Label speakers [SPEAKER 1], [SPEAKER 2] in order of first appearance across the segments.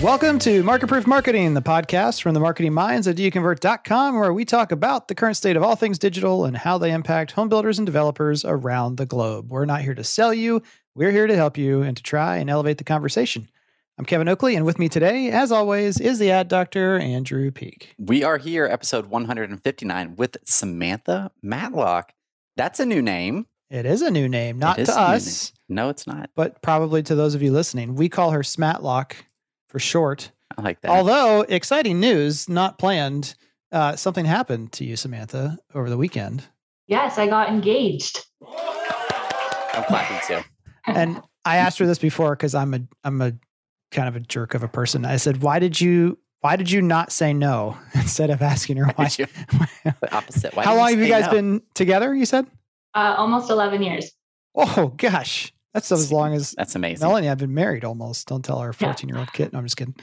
[SPEAKER 1] Welcome to Market Proof Marketing, the podcast from the marketing minds at doyouconvert.com, where we talk about the current state of all things digital and how they impact home builders and developers around the globe. We're not here to sell you, we're here to help you and to try and elevate the conversation. I'm Kevin Oakley, and with me today, as always, is the ad doctor, Andrew Peek.
[SPEAKER 2] We are here, episode 159, with Samantha Matlock. That's a new name.
[SPEAKER 1] It is a new name, not to us.
[SPEAKER 2] No, it's not.
[SPEAKER 1] but probably to those of you listening. We call her Smatlock for short.
[SPEAKER 2] I like that.
[SPEAKER 1] Although, exciting news, not planned. Uh, something happened to you, Samantha, over the weekend.
[SPEAKER 3] Yes, I got engaged.
[SPEAKER 2] I'm clapping too.
[SPEAKER 1] and I asked her this before because I'm a I'm a kind of a jerk of a person. I said, "Why did you Why did you not say no instead of asking her why?"
[SPEAKER 2] Did you- the opposite. Why
[SPEAKER 1] How
[SPEAKER 2] did
[SPEAKER 1] long have you guys
[SPEAKER 2] no?
[SPEAKER 1] been together? You said.
[SPEAKER 3] Uh, almost 11 years.
[SPEAKER 1] Oh gosh, that's as long as
[SPEAKER 2] That's amazing.
[SPEAKER 1] Melanie. I've been married almost. Don't tell our 14 year old kid. No, I'm just kidding.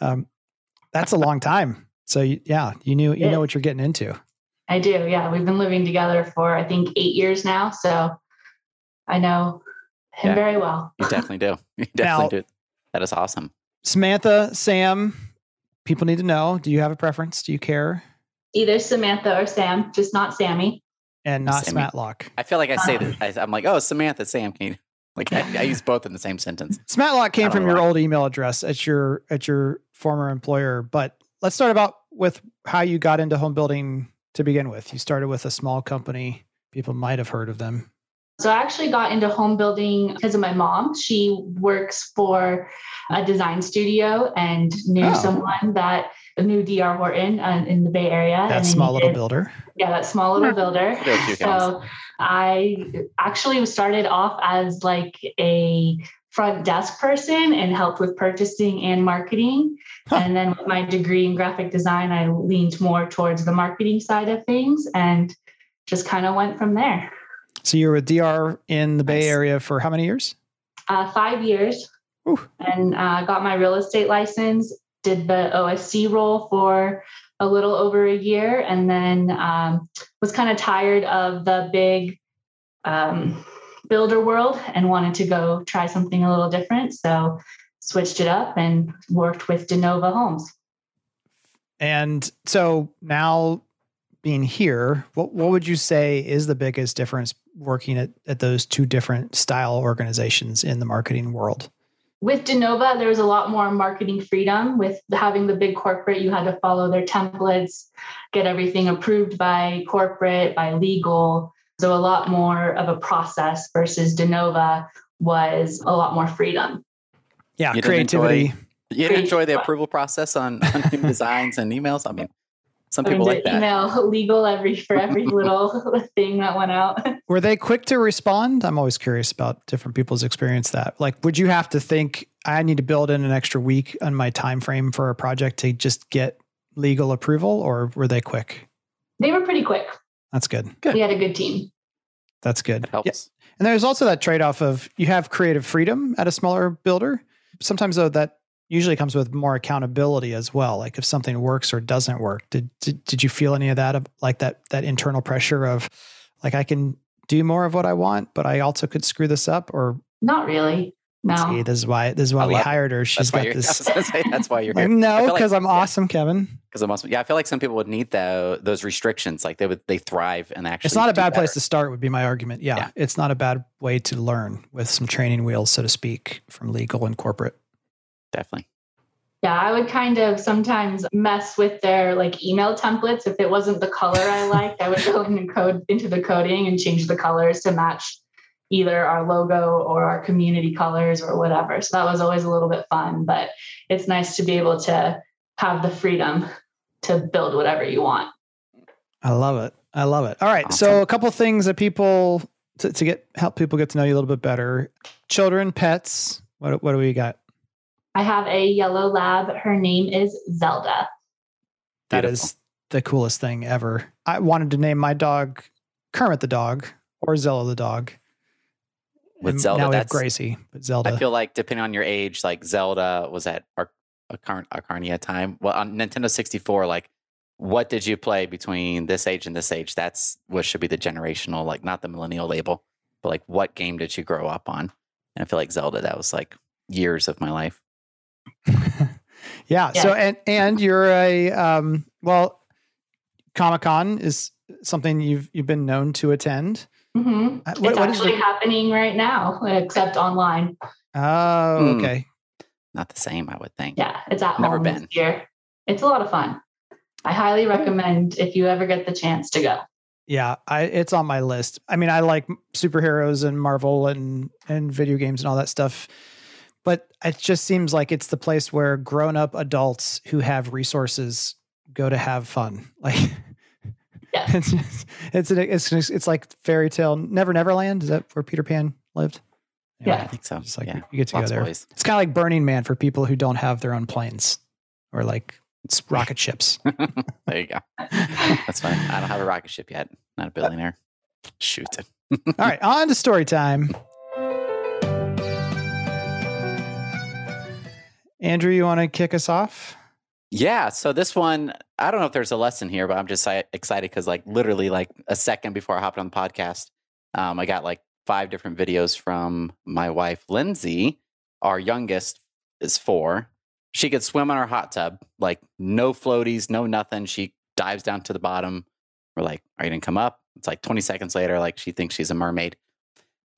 [SPEAKER 1] Um, that's a long time. So you, yeah, you knew you know what you're getting into.
[SPEAKER 3] I do. Yeah. We've been living together for, I think, eight years now. So I know him
[SPEAKER 2] Yeah.
[SPEAKER 3] very well.
[SPEAKER 2] You definitely do. You
[SPEAKER 1] Now-
[SPEAKER 2] definitely do. That is awesome.
[SPEAKER 1] Samantha, Sam, people need to know. Do you have a preference? Do you care?
[SPEAKER 3] Either Samantha or Sam, just not Sammy.
[SPEAKER 1] And not
[SPEAKER 2] Sammy.
[SPEAKER 1] Smatlock.
[SPEAKER 2] I feel like I say
[SPEAKER 3] Uh.
[SPEAKER 2] that. I, I'm like, oh, Samantha, Sam, can you? Like, I, I use both in the same sentence.
[SPEAKER 1] Smatlock came from your
[SPEAKER 2] why.
[SPEAKER 1] old email address at your at your former employer, but let's start about with how you got into home building to begin with. You started with a small company. People might have heard of them.
[SPEAKER 3] So I actually got into home building because of my mom. She works for a design studio and knew
[SPEAKER 1] Oh.
[SPEAKER 3] someone that knew DR Horton uh, in the Bay Area.
[SPEAKER 1] That
[SPEAKER 3] and
[SPEAKER 1] small little
[SPEAKER 3] needed-
[SPEAKER 1] builder.
[SPEAKER 3] Yeah, that small little builder.
[SPEAKER 2] There are a
[SPEAKER 3] So I actually started off as like a front desk person and helped with purchasing and marketing.
[SPEAKER 1] Huh.
[SPEAKER 3] And then with my degree in graphic design, I leaned more towards the marketing side of things and just kind of went from there.
[SPEAKER 1] So you were with DR in the Bay Area for how many years?
[SPEAKER 3] Uh, five years
[SPEAKER 1] Ooh.
[SPEAKER 3] and uh, got my real estate license, did the OSC role for a little over a year, and then um, was kind of tired of the big um, builder world and wanted to go try something a little different. So switched it up and worked with Denova Homes.
[SPEAKER 1] And so now being here, what what would you say is the biggest difference working at, at those two different style organizations in the marketing world?
[SPEAKER 3] With Denova, there was a lot more marketing freedom. With having the big corporate, you had to follow their templates, get everything approved by corporate, by legal. So a lot more of a process versus Denova was a lot more freedom.
[SPEAKER 1] Yeah,
[SPEAKER 2] You didn't enjoy-
[SPEAKER 1] creativity.
[SPEAKER 2] You didn't enjoy the approval process on, on new designs and emails? I mean, some
[SPEAKER 3] I mean,
[SPEAKER 2] people like that.
[SPEAKER 3] email legal every for every little thing that went out.
[SPEAKER 1] Were they quick to respond? I'm always curious about different people's experience that. Like would you have to think I need to build in an extra week on my time frame for a project to just get legal approval or were they quick?
[SPEAKER 3] They were pretty quick.
[SPEAKER 1] That's good.
[SPEAKER 3] We had a good team.
[SPEAKER 1] That's good.
[SPEAKER 2] It helps.
[SPEAKER 1] Yeah. And there's also that trade-off of you have creative freedom at a smaller builder. Sometimes though that usually comes with more accountability as well. Like if something works or doesn't work. Did did, did you feel any of that like that that internal pressure of like I can do more of what I want, but I also could screw this up or
[SPEAKER 3] Not really. No.
[SPEAKER 1] See, this is why this is why
[SPEAKER 2] I
[SPEAKER 1] we hired her. she's got this.
[SPEAKER 2] say, that's why you're
[SPEAKER 1] Like,
[SPEAKER 2] here. I
[SPEAKER 1] no,
[SPEAKER 2] feel like-
[SPEAKER 1] because I'm
[SPEAKER 2] yeah.
[SPEAKER 1] awesome, Kevin.
[SPEAKER 2] Because I'm awesome. Yeah, I feel like some people would need tho- those restrictions. Like they would, they thrive and actually.
[SPEAKER 1] It's not a
[SPEAKER 2] do
[SPEAKER 1] bad place to start. Would be my argument. Yeah,
[SPEAKER 2] Yeah.
[SPEAKER 1] it's not a bad way to learn with some training wheels, so to speak, from legal and corporate.
[SPEAKER 2] Definitely.
[SPEAKER 3] Yeah, I would kind of sometimes mess with their like email templates. If it wasn't the color I liked, I would go in and code into the coding and change the colors to match either our logo or our community colors or whatever. So that was always a little bit fun, but it's nice to be able to have the freedom to build whatever you want.
[SPEAKER 1] I love it. I love it. All right, so a couple things that people to, to get help people get to know you a little bit better. Children, pets. What what do we got?
[SPEAKER 3] I have a yellow lab. Her name is Zelda.
[SPEAKER 1] That
[SPEAKER 2] Beautiful.
[SPEAKER 1] is the coolest thing ever. I wanted to name my dog Kermit the dog or Zelda the dog.
[SPEAKER 2] With
[SPEAKER 1] And
[SPEAKER 2] Zelda,
[SPEAKER 1] now we have Gracie, but Zelda.
[SPEAKER 2] I feel like depending on your age, like Zelda was at Ar- Acar- Arcarnia time. Well, on Nintendo 64, like what did you play between this age and this age? That's what should be the generational, like not the millennial label, but like what game did you grow up on? And I feel like Zelda, that was like years of my life.
[SPEAKER 1] Yeah. So and and you're a um well, Comic Con is something you've you've been known to attend.
[SPEAKER 3] hmm
[SPEAKER 1] Uh, What,
[SPEAKER 3] it's
[SPEAKER 1] what is
[SPEAKER 3] actually
[SPEAKER 1] the?
[SPEAKER 3] happening right now, except online.
[SPEAKER 1] Oh,
[SPEAKER 2] Hmm.
[SPEAKER 1] okay.
[SPEAKER 2] Not the same, I would think.
[SPEAKER 3] Yeah, it's at
[SPEAKER 2] Never
[SPEAKER 3] home
[SPEAKER 2] been.
[SPEAKER 3] this year. It's a lot of fun. I highly recommend if you ever get the chance to go.
[SPEAKER 1] Yeah, I it's on my list. I mean, I like superheroes and Marvel and and video games and all that stuff. But it just seems like it's the place where grown-up adults who have resources go to have fun. Like
[SPEAKER 3] Yeah.
[SPEAKER 1] it's just, it's an, it's it's like fairy tale Never Neverland. Is that where Peter Pan lived?
[SPEAKER 3] Yeah.
[SPEAKER 2] I think so.
[SPEAKER 1] It's like
[SPEAKER 2] yeah.
[SPEAKER 1] you get to
[SPEAKER 2] Lots
[SPEAKER 1] go there.
[SPEAKER 2] ways.
[SPEAKER 1] It's kind of like Burning Man for people who don't have their own planes or like s- rocket ships.
[SPEAKER 2] there you go. That's fine. I don't have a rocket ship yet. Not a uh, billionaire. Shoot. it.
[SPEAKER 1] All right, on to story time. Andrew, you want to kick us off?
[SPEAKER 2] Yeah. So this one, I don't know if there's a lesson here, but I'm just excited because, like, literally, like a second before I hopped on the podcast, um, I got like five different videos from my wife, Lindsay. Our youngest is four. She could swim in our hot tub, like no floaties, no nothing. She dives down to the bottom. We're like, "Are you gonna come up?" It's like 20 seconds later, like she thinks she's a mermaid.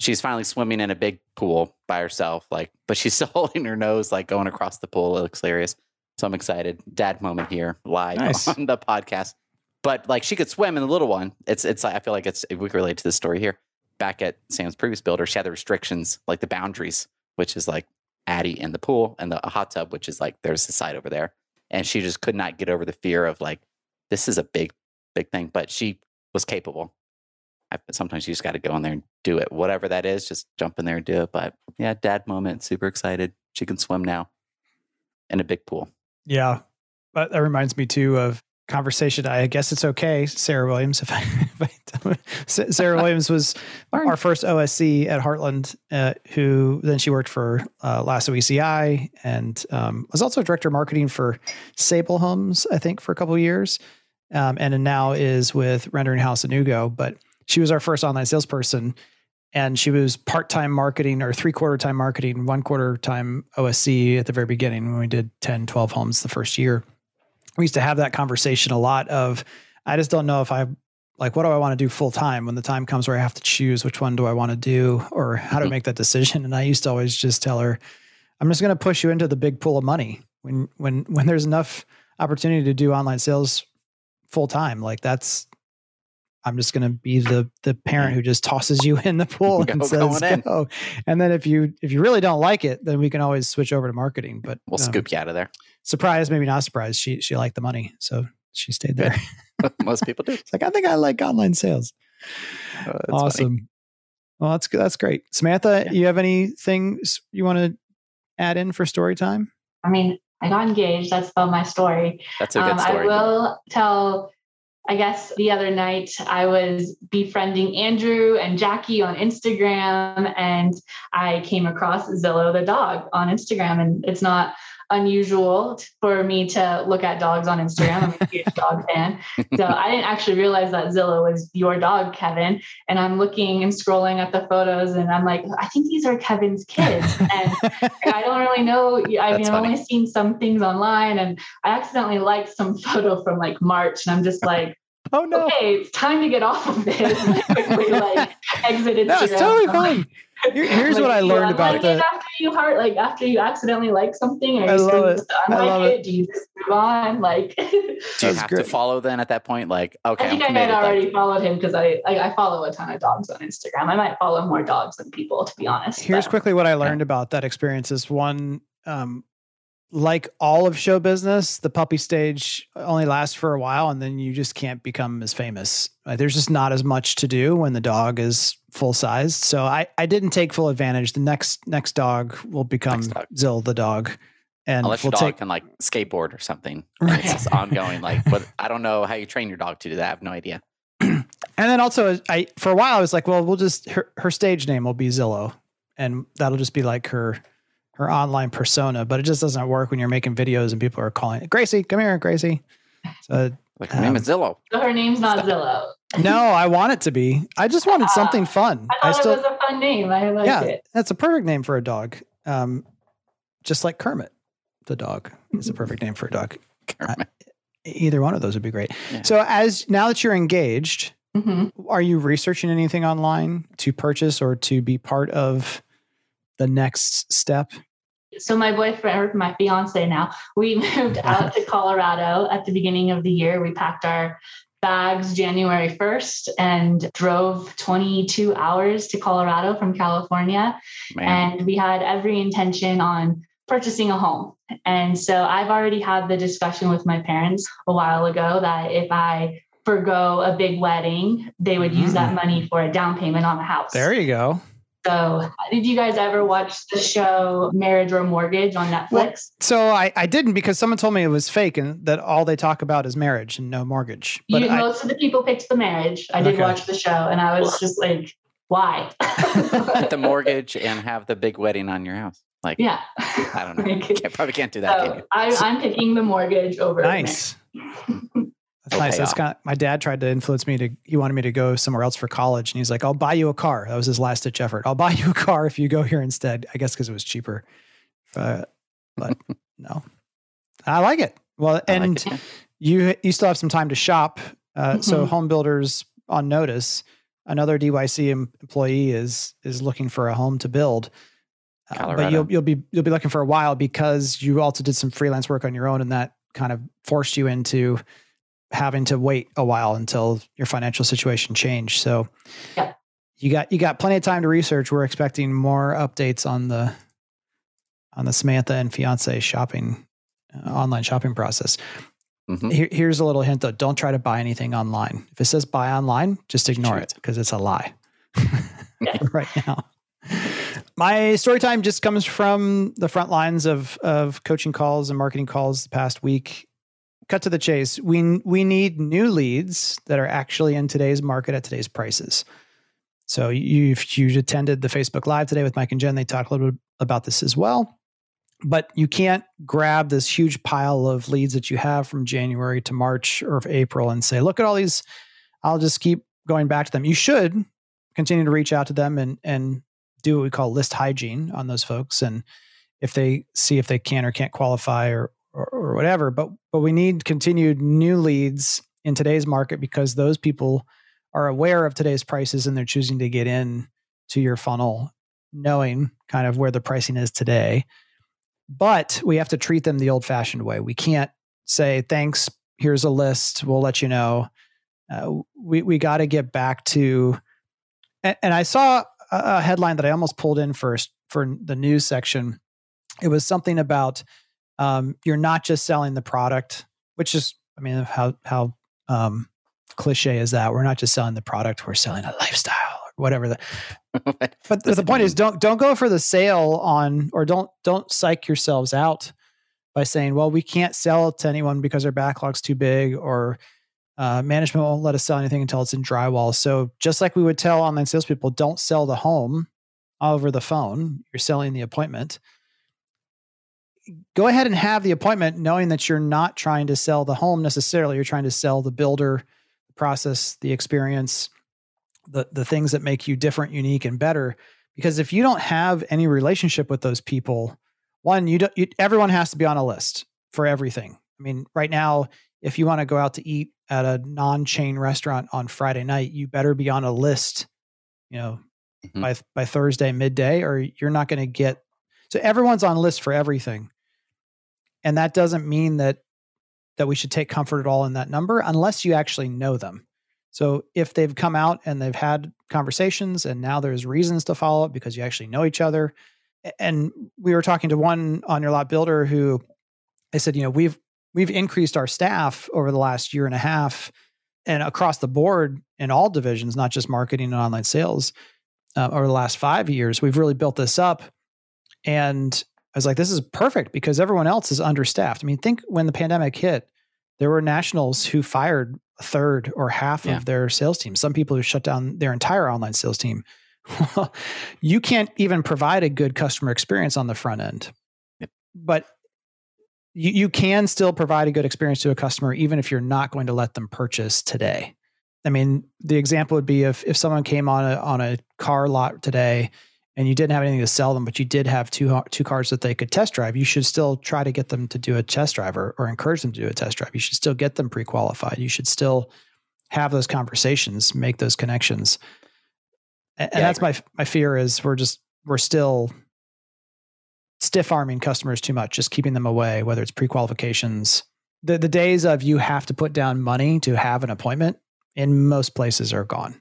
[SPEAKER 2] She's finally swimming in a big pool by herself, like, but she's still holding her nose, like going across the pool. It looks hilarious. So I'm excited. Dad moment here live
[SPEAKER 1] Nice.
[SPEAKER 2] on the podcast. But like she could swim in the little one. It's it's I feel like it's we can relate to the story here. Back at Sam's previous builder, she had the restrictions, like the boundaries, which is like Addie in the pool and the hot tub, which is like there's the side over there. And she just could not get over the fear of like, this is a big, big thing. But she was capable. I, sometimes you just got to go in there and do it. Whatever that is, just jump in there and do it. But yeah, dad moment, super excited. She can swim now in a big pool.
[SPEAKER 1] Yeah, but that reminds me too of conversation. I guess it's okay, Sarah Williams. If I, if I tell me- Sa- Sarah Williams was our first OSC at Heartland, uh, who then she worked for uh, Lasso ECI and um, was also director of marketing for Sable Homes, I think, for a couple of years, um, and now is with Rendering House in Ugo. But she was our first online salesperson. And she was part time marketing or three quarter time marketing, one quarter time OSC at the very beginning when we did 10, 12 homes the first year. We used to have that conversation a lot of, I just don't know if I like, what do I want to do full time when the time comes where I have to choose which one do I want to do or how to
[SPEAKER 2] Mhm.
[SPEAKER 1] make that decision. And I used to always just tell her, I'm just going to push you into the big pool of money when, when, when there's enough opportunity to do online sales full time. Like that's, I'm just going to be the the parent who just tosses you in the pool and
[SPEAKER 2] Go,
[SPEAKER 1] says
[SPEAKER 2] going in.
[SPEAKER 1] go. And then if you if you really don't like it, then we can always switch over to marketing. But
[SPEAKER 2] We'll
[SPEAKER 1] um,
[SPEAKER 2] scoop you out of there.
[SPEAKER 1] surprise, maybe not surprise. She she liked the money, so she stayed there.
[SPEAKER 2] Most people do.
[SPEAKER 1] it's like I think I like online sales.
[SPEAKER 2] Uh, it's funny.
[SPEAKER 1] awesome. Well, that's good. That's great. Samantha,
[SPEAKER 2] Yeah.
[SPEAKER 1] you have anything s- you want to add in for story time?
[SPEAKER 3] I mean, I got engaged. That's about my story.
[SPEAKER 2] That's a good
[SPEAKER 3] Um, I will tell. I guess the other night I was befriending Andrew and Jackie on Instagram, and I came across Zillow the dog on Instagram. And it's not unusual for me to look at dogs on Instagram. I'm a huge dog fan. So I didn't actually realize that Zillow was your dog, Kevin. And I'm looking and scrolling at the photos, and I'm like, I think these are Kevin's kids. And I don't really know. I mean, I've only seen some things online, and I accidentally liked some photo from like March, and I'm just like,
[SPEAKER 1] oh no,
[SPEAKER 3] okay, it's time to get off of this. And I quickly like
[SPEAKER 1] it's
[SPEAKER 3] Instagram.
[SPEAKER 1] totally fine. Here- here's
[SPEAKER 3] like,
[SPEAKER 1] what I learned about
[SPEAKER 3] unlike
[SPEAKER 1] the.
[SPEAKER 3] it after you heart, like after you accidentally like something, or
[SPEAKER 1] I
[SPEAKER 3] you
[SPEAKER 1] love it. I love it.
[SPEAKER 3] it? Do you just move on? Like,
[SPEAKER 2] do you have
[SPEAKER 1] great.
[SPEAKER 2] to follow then at that point? Like, okay,
[SPEAKER 3] I think
[SPEAKER 2] I'm
[SPEAKER 3] I had
[SPEAKER 2] committed. like-
[SPEAKER 3] already followed him because I like, I follow a ton of dogs on Instagram. I might follow more dogs than people, to be honest.
[SPEAKER 1] Here's
[SPEAKER 3] but-
[SPEAKER 1] quickly what I learned about that experience is one, um, like all of show business, the puppy stage only lasts for a while and then you just can't become as famous. Like, there's just not as much to do when the dog is full sized. So I, I didn't take full advantage. The next next dog will become
[SPEAKER 2] dog.
[SPEAKER 1] Zill the dog. And
[SPEAKER 2] Unless
[SPEAKER 1] we'll
[SPEAKER 2] your dog
[SPEAKER 1] take
[SPEAKER 2] can like skateboard or something. And It's ongoing. Like, but I don't know how you train your dog to do that. I have no idea.
[SPEAKER 1] and then also I for a while I was like, well, we'll just her, her stage name will be Zillow. And that'll just be like her her online persona, but it just doesn't work when you're making videos and people are calling Gracie, come here, Gracie. So
[SPEAKER 2] Like, my name
[SPEAKER 1] Um,
[SPEAKER 2] is Zillow.
[SPEAKER 3] So her name's not Zillow.
[SPEAKER 1] no, I want it to be. I just wanted something fun.
[SPEAKER 3] I
[SPEAKER 1] I
[SPEAKER 3] thought
[SPEAKER 1] still
[SPEAKER 3] it was a fun name. I liked
[SPEAKER 1] yeah,
[SPEAKER 3] it.
[SPEAKER 1] that's a perfect name for a dog. Um, just like Kermit. the dog is a perfect name for a dog.
[SPEAKER 2] Kermit.
[SPEAKER 1] Either one of those would be great.
[SPEAKER 2] Yeah.
[SPEAKER 1] So, as now that you're engaged,
[SPEAKER 3] hmm
[SPEAKER 1] are you researching anything online to purchase or to be part of the next step?
[SPEAKER 3] So my boyfriend, or my fiance now, we moved out to Colorado at the beginning of the year. We packed our bags January 1st and drove 22 hours to Colorado from California.
[SPEAKER 2] Man.
[SPEAKER 3] and we had every intention on purchasing a home. And so I've already had the discussion with my parents a while ago that if I forgo a big wedding, they would use that mm. money for a down payment on a house.
[SPEAKER 1] There you go.
[SPEAKER 3] So, did you guys ever watch the show Marriage or Mortgage on Netflix?
[SPEAKER 1] So I, I didn't because someone told me it was fake and that all they talk about is marriage and no mortgage. But
[SPEAKER 3] you,
[SPEAKER 1] I,
[SPEAKER 3] most of the people picked the marriage. I did
[SPEAKER 1] Okay.
[SPEAKER 3] watch the show, and I was just like, "Why?"
[SPEAKER 2] Get the mortgage and have the big wedding on your house. Like,
[SPEAKER 3] yeah,
[SPEAKER 2] I don't know.
[SPEAKER 3] Like,
[SPEAKER 2] Can't, probably can't do that, can
[SPEAKER 3] so
[SPEAKER 2] you?
[SPEAKER 3] I, I'm picking the mortgage over the
[SPEAKER 1] nice. That's
[SPEAKER 2] It'll
[SPEAKER 1] nice. That's kind of, my dad tried to influence me to, he wanted me to go somewhere else for college. And he's like, I'll buy you a car. That was his last ditch effort. I'll buy you a car if you go here instead. I guess because it was cheaper. Uh, but no, I like it. Well,
[SPEAKER 2] I like
[SPEAKER 1] and
[SPEAKER 2] it,
[SPEAKER 1] you, you still have some time to shop. Uh, So
[SPEAKER 3] Mhm.
[SPEAKER 1] home builders on notice, another DYC em- employee is, is looking for a home to build. Uh, but you'll, you'll be, you'll be looking for a while because you also did some freelance work on your own and that kind of forced you into having to wait a while until your financial situation changed. So
[SPEAKER 3] Yeah.
[SPEAKER 1] you got you got plenty of time to research. We're expecting more updates on the on the Samantha and fiance shopping uh, online shopping process.
[SPEAKER 2] Mhm.
[SPEAKER 1] Here, here's a little hint though: don't try to buy anything online. If it says buy online, just ignore
[SPEAKER 2] Shoot.
[SPEAKER 1] it because it's a lie. Right now. My story time just comes from the front lines of of coaching calls and marketing calls the past week. Cut to the chase. We we need new leads that are actually in today's market at today's prices. So you if you attended the Facebook Live today with Mike and Jen, they talked a little bit about this as well. But you can't grab this huge pile of leads that you have from January to March or April and say, look at all these. I'll just keep going back to them. You should continue to reach out to them and and do what we call list hygiene on those folks and if they see if they can or can't qualify or or, or whatever but but we need continued new leads in today's market because those people are aware of today's prices and they're choosing to get in to your funnel knowing kind of where the pricing is today. But we have to treat them the old fashioned way. We can't say thanks here's a list we'll let you know. Uh, we we got to get back to and, and I saw a, a headline that I almost pulled in first for the news section. It was something about um, you're not just selling the product, which is, I mean, how how um, cliche is that? We're not just selling the product; we're selling a lifestyle or whatever. The, but the, the point is, don't don't go for the sale on, or don't don't psych yourselves out by saying, well, we can't sell it to anyone because our backlog's too big, or uh, management won't let us sell anything until it's in drywall. So just like we would tell online salespeople, don't sell the home over the phone. You're selling the appointment. Go ahead and have the appointment, knowing that you're not trying to sell the home necessarily. You're trying to sell the builder, the process, the experience, the the things that make you different, unique, and better. Because if you don't have any relationship with those people, one, you don't. You, everyone has to be on a list for everything. I mean, right now, if you want to go out to eat at a non-chain restaurant on Friday night, you better be on a list, you know,
[SPEAKER 2] Mhm.
[SPEAKER 1] by by Thursday midday, or you're not going to get. So everyone's on list for everything, and that doesn't mean that that we should take comfort at all in that number unless you actually know them. So if they've come out and they've had conversations, and now there's reasons to follow up because you actually know each other. And we were talking to one on your lot builder who they said, you know, we've we've increased our staff over the last year and a half and across the board in all divisions, not just marketing and online sales. Uh, over the last five years, we've really built this up. And I was like, this is perfect because everyone else is understaffed. I mean, think when the pandemic hit, there were nationals who fired a third or half
[SPEAKER 2] Yeah.
[SPEAKER 1] of their sales team. Some people who shut down their entire online sales team. you can't even provide a good customer experience on the front end.
[SPEAKER 2] Yep.
[SPEAKER 1] But you, you can still provide a good experience to a customer, even if you're not going to let them purchase today. I mean, the example would be if if someone came on a on a car lot today and you didn't have anything to sell them, but you did have two uh, two cars that they could test drive, you should still try to get them to do a test drive or, or encourage them to do a test drive. You should still get them pre-qualified. You should still have those conversations, make those connections. And, and that's my my fear is we're just we're still stiff arming customers too much, just keeping them away, whether it's pre-qualifications. The the days of you have to put down money to have an appointment in most places are gone.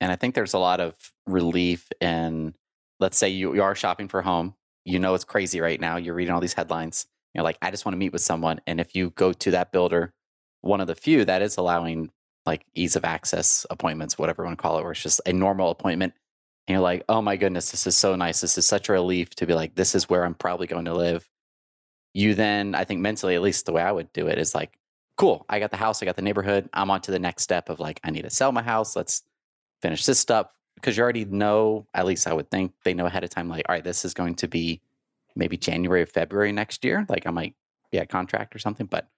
[SPEAKER 2] And I think there's a lot of relief in let's say you, you are shopping for home, you know it's crazy right now. You're reading all these headlines. You're like, I just want to meet with someone. And if you go to that builder, one of the few that is allowing like ease of access appointments, whatever you want to call it, where it's just a normal appointment. And you're like, oh my goodness, this is so nice. This is such a relief to be like, this is where I'm probably going to live. You then, I think mentally, at least the way I would do it is like, cool, I got the house, I got the neighborhood. I'm on to the next step of like, I need to sell my house. Let's finish this stuff because you already know, at least I would think they know ahead of time, like, all right, this is going to be maybe January or February next year. Like I might be at contract or something, but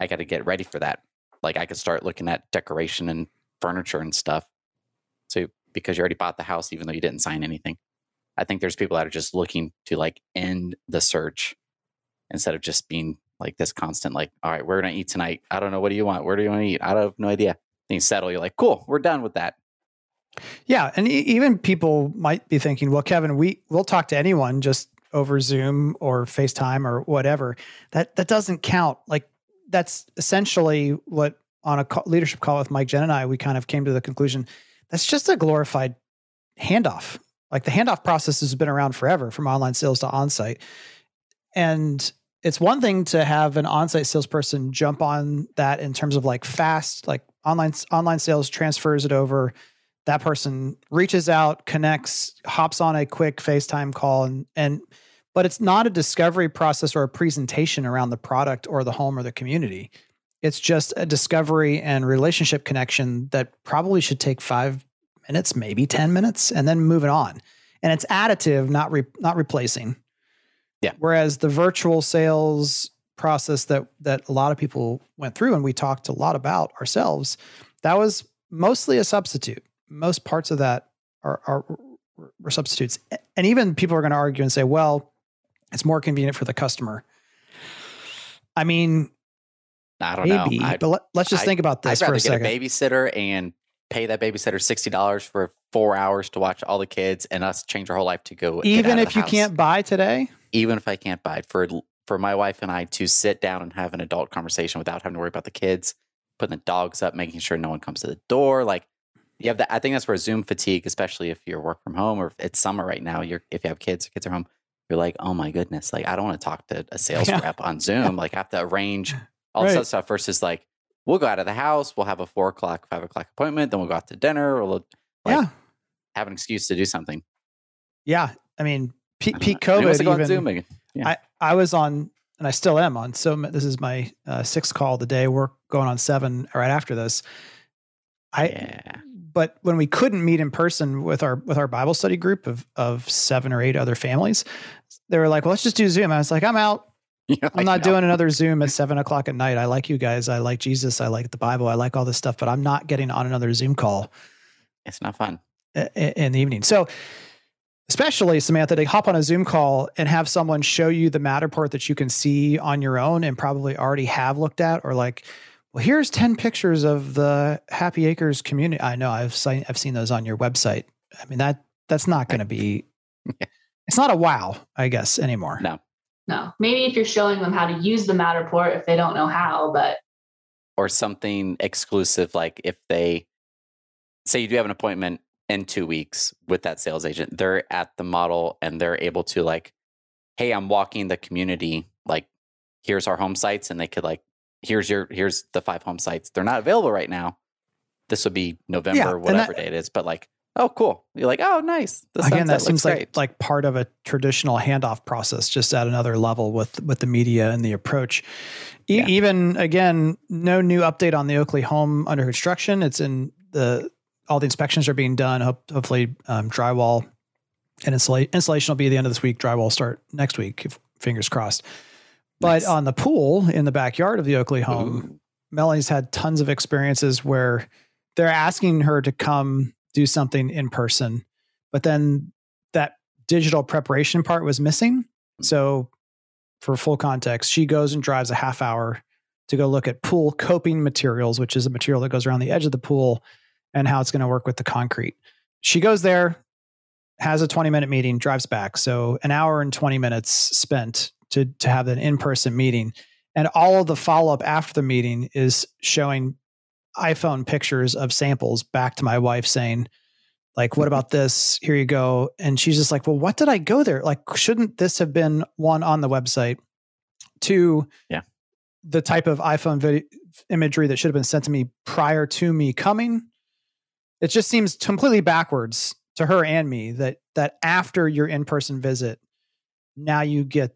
[SPEAKER 2] I got to get ready for that. Like I could start looking at decoration and furniture and stuff. So because you already bought the house, even though you didn't sign anything, I think there's people that are just looking to like end the search instead of just being like this constant, like, all right, we're to eat tonight. I don't know. What do you want? Where do you want to eat? I don't have no idea. Then you settle. You're like, cool, we're done with that.
[SPEAKER 1] Yeah, and e- even people might be thinking, well, Kevin, we we'll talk to anyone just over Zoom or FaceTime or whatever. That that doesn't count. Like that's essentially what on a leadership call with Mike Jen and I, we kind of came to the conclusion that's just a glorified handoff. Like the handoff process has been around forever from online sales to onsite. And it's one thing to have an on-site salesperson jump on that in terms of like fast, like online online sales transfers it over that person reaches out, connects, hops on a quick FaceTime call and and but it's not a discovery process or a presentation around the product or the home or the community. It's just a discovery and relationship connection that probably should take 5 minutes, maybe 10 minutes and then moving on. And it's additive, not re, not replacing.
[SPEAKER 2] Yeah.
[SPEAKER 1] Whereas the virtual sales process that that a lot of people went through and we talked a lot about ourselves, that was mostly a substitute most parts of that are, are, are substitutes. And even people are going to argue and say, well, it's more convenient for the customer. I mean,
[SPEAKER 2] I don't
[SPEAKER 1] maybe,
[SPEAKER 2] know.
[SPEAKER 1] but let, us just
[SPEAKER 2] I,
[SPEAKER 1] think about this
[SPEAKER 2] I'd
[SPEAKER 1] for
[SPEAKER 2] rather
[SPEAKER 1] a second.
[SPEAKER 2] get a babysitter and pay that babysitter sixty dollars for four hours to watch all the kids and us change our whole life to go.
[SPEAKER 1] Even if you
[SPEAKER 2] house.
[SPEAKER 1] can't buy today.
[SPEAKER 2] Even if I can't buy for for my wife and I to sit down and have an adult conversation without having to worry about the kids, putting the dogs up, making sure no one comes to the door, like you have that. I think that's where Zoom fatigue, especially if you're work from home or if it's summer right now. You're if you have kids, kids are home. You're like, oh my goodness, like I don't want to talk to a sales yeah. rep on Zoom. Like I have to arrange all right. this stuff versus like we'll go out of the house, we'll have a four o'clock, five o'clock appointment, then we'll go out to dinner, or we'll like, yeah. have an excuse to do something.
[SPEAKER 1] Yeah, I mean, peak, peak COVID. Even, Zoom yeah. I I was on, and I still am on. So this is my uh, sixth call of the day. We're going on seven right after this. I yeah but when we couldn't meet in person with our with our Bible study group of of seven or eight other families, they were like, "Well, let's just do Zoom." I was like, "I'm out. Yeah, I'm not doing another Zoom at seven o'clock at night. I like you guys. I like Jesus. I like the Bible. I like all this stuff, but I'm not getting on another Zoom call.
[SPEAKER 2] It's not fun
[SPEAKER 1] in the evening. So, especially Samantha, to hop on a Zoom call and have someone show you the Matterport that you can see on your own and probably already have looked at, or like well, here's 10 pictures of the Happy Acres community. I know I've seen, I've seen those on your website. I mean, that that's not going to be, it's not a wow, I guess, anymore.
[SPEAKER 2] No.
[SPEAKER 3] No. Maybe if you're showing them how to use the Matterport if they don't know how, but.
[SPEAKER 2] Or something exclusive, like if they say you do have an appointment in two weeks with that sales agent, they're at the model and they're able to, like, hey, I'm walking the community. Like, here's our home sites. And they could, like, here's your here's the five home sites. They're not available right now. This would be November, yeah, whatever that, day it is. But like, oh, cool. You're like, oh, nice.
[SPEAKER 1] The again, that seems like great. like part of a traditional handoff process, just at another level with with the media and the approach. E- yeah. Even again, no new update on the Oakley home under construction. It's in the all the inspections are being done. Hope, hopefully, um, drywall and installation will be the end of this week. Drywall start next week. If, fingers crossed. But nice. on the pool in the backyard of the Oakley home, Ooh. Melanie's had tons of experiences where they're asking her to come do something in person, but then that digital preparation part was missing. So, for full context, she goes and drives a half hour to go look at pool coping materials, which is a material that goes around the edge of the pool and how it's going to work with the concrete. She goes there, has a 20 minute meeting, drives back. So, an hour and 20 minutes spent to, to have an in person meeting. And all of the follow up after the meeting is showing iPhone pictures of samples back to my wife saying, like, what about this? Here you go. And she's just like, well, what did I go there? Like, shouldn't this have been one on the website? Two,
[SPEAKER 2] Yeah.
[SPEAKER 1] the type of iPhone video imagery that should have been sent to me prior to me coming. It just seems completely backwards to her and me that that after your in-person visit, now you get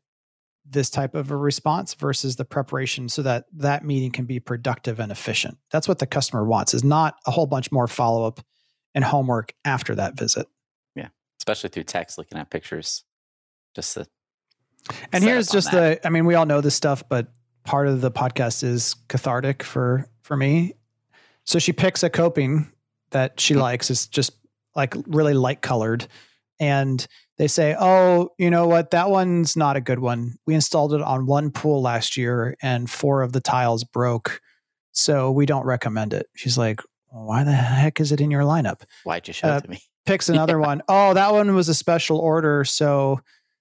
[SPEAKER 1] this type of a response versus the preparation so that that meeting can be productive and efficient. That's what the customer wants is not a whole bunch more follow-up and homework after that visit. Yeah.
[SPEAKER 2] Especially through text, looking at pictures. Just the
[SPEAKER 1] And here's just
[SPEAKER 2] that.
[SPEAKER 1] the I mean we all know this stuff but part of the podcast is cathartic for for me. So she picks a coping that she
[SPEAKER 2] Mhm.
[SPEAKER 1] likes it's just like really light colored and they say, "Oh, you know what? That one's not a good one. We installed it on one pool last year and four of the tiles broke. So we don't recommend it." She's like, "Why the heck is it in your lineup?"
[SPEAKER 2] why'd you show
[SPEAKER 1] Uh,
[SPEAKER 2] it to me?
[SPEAKER 1] picks another one. Oh, that one was a special order, so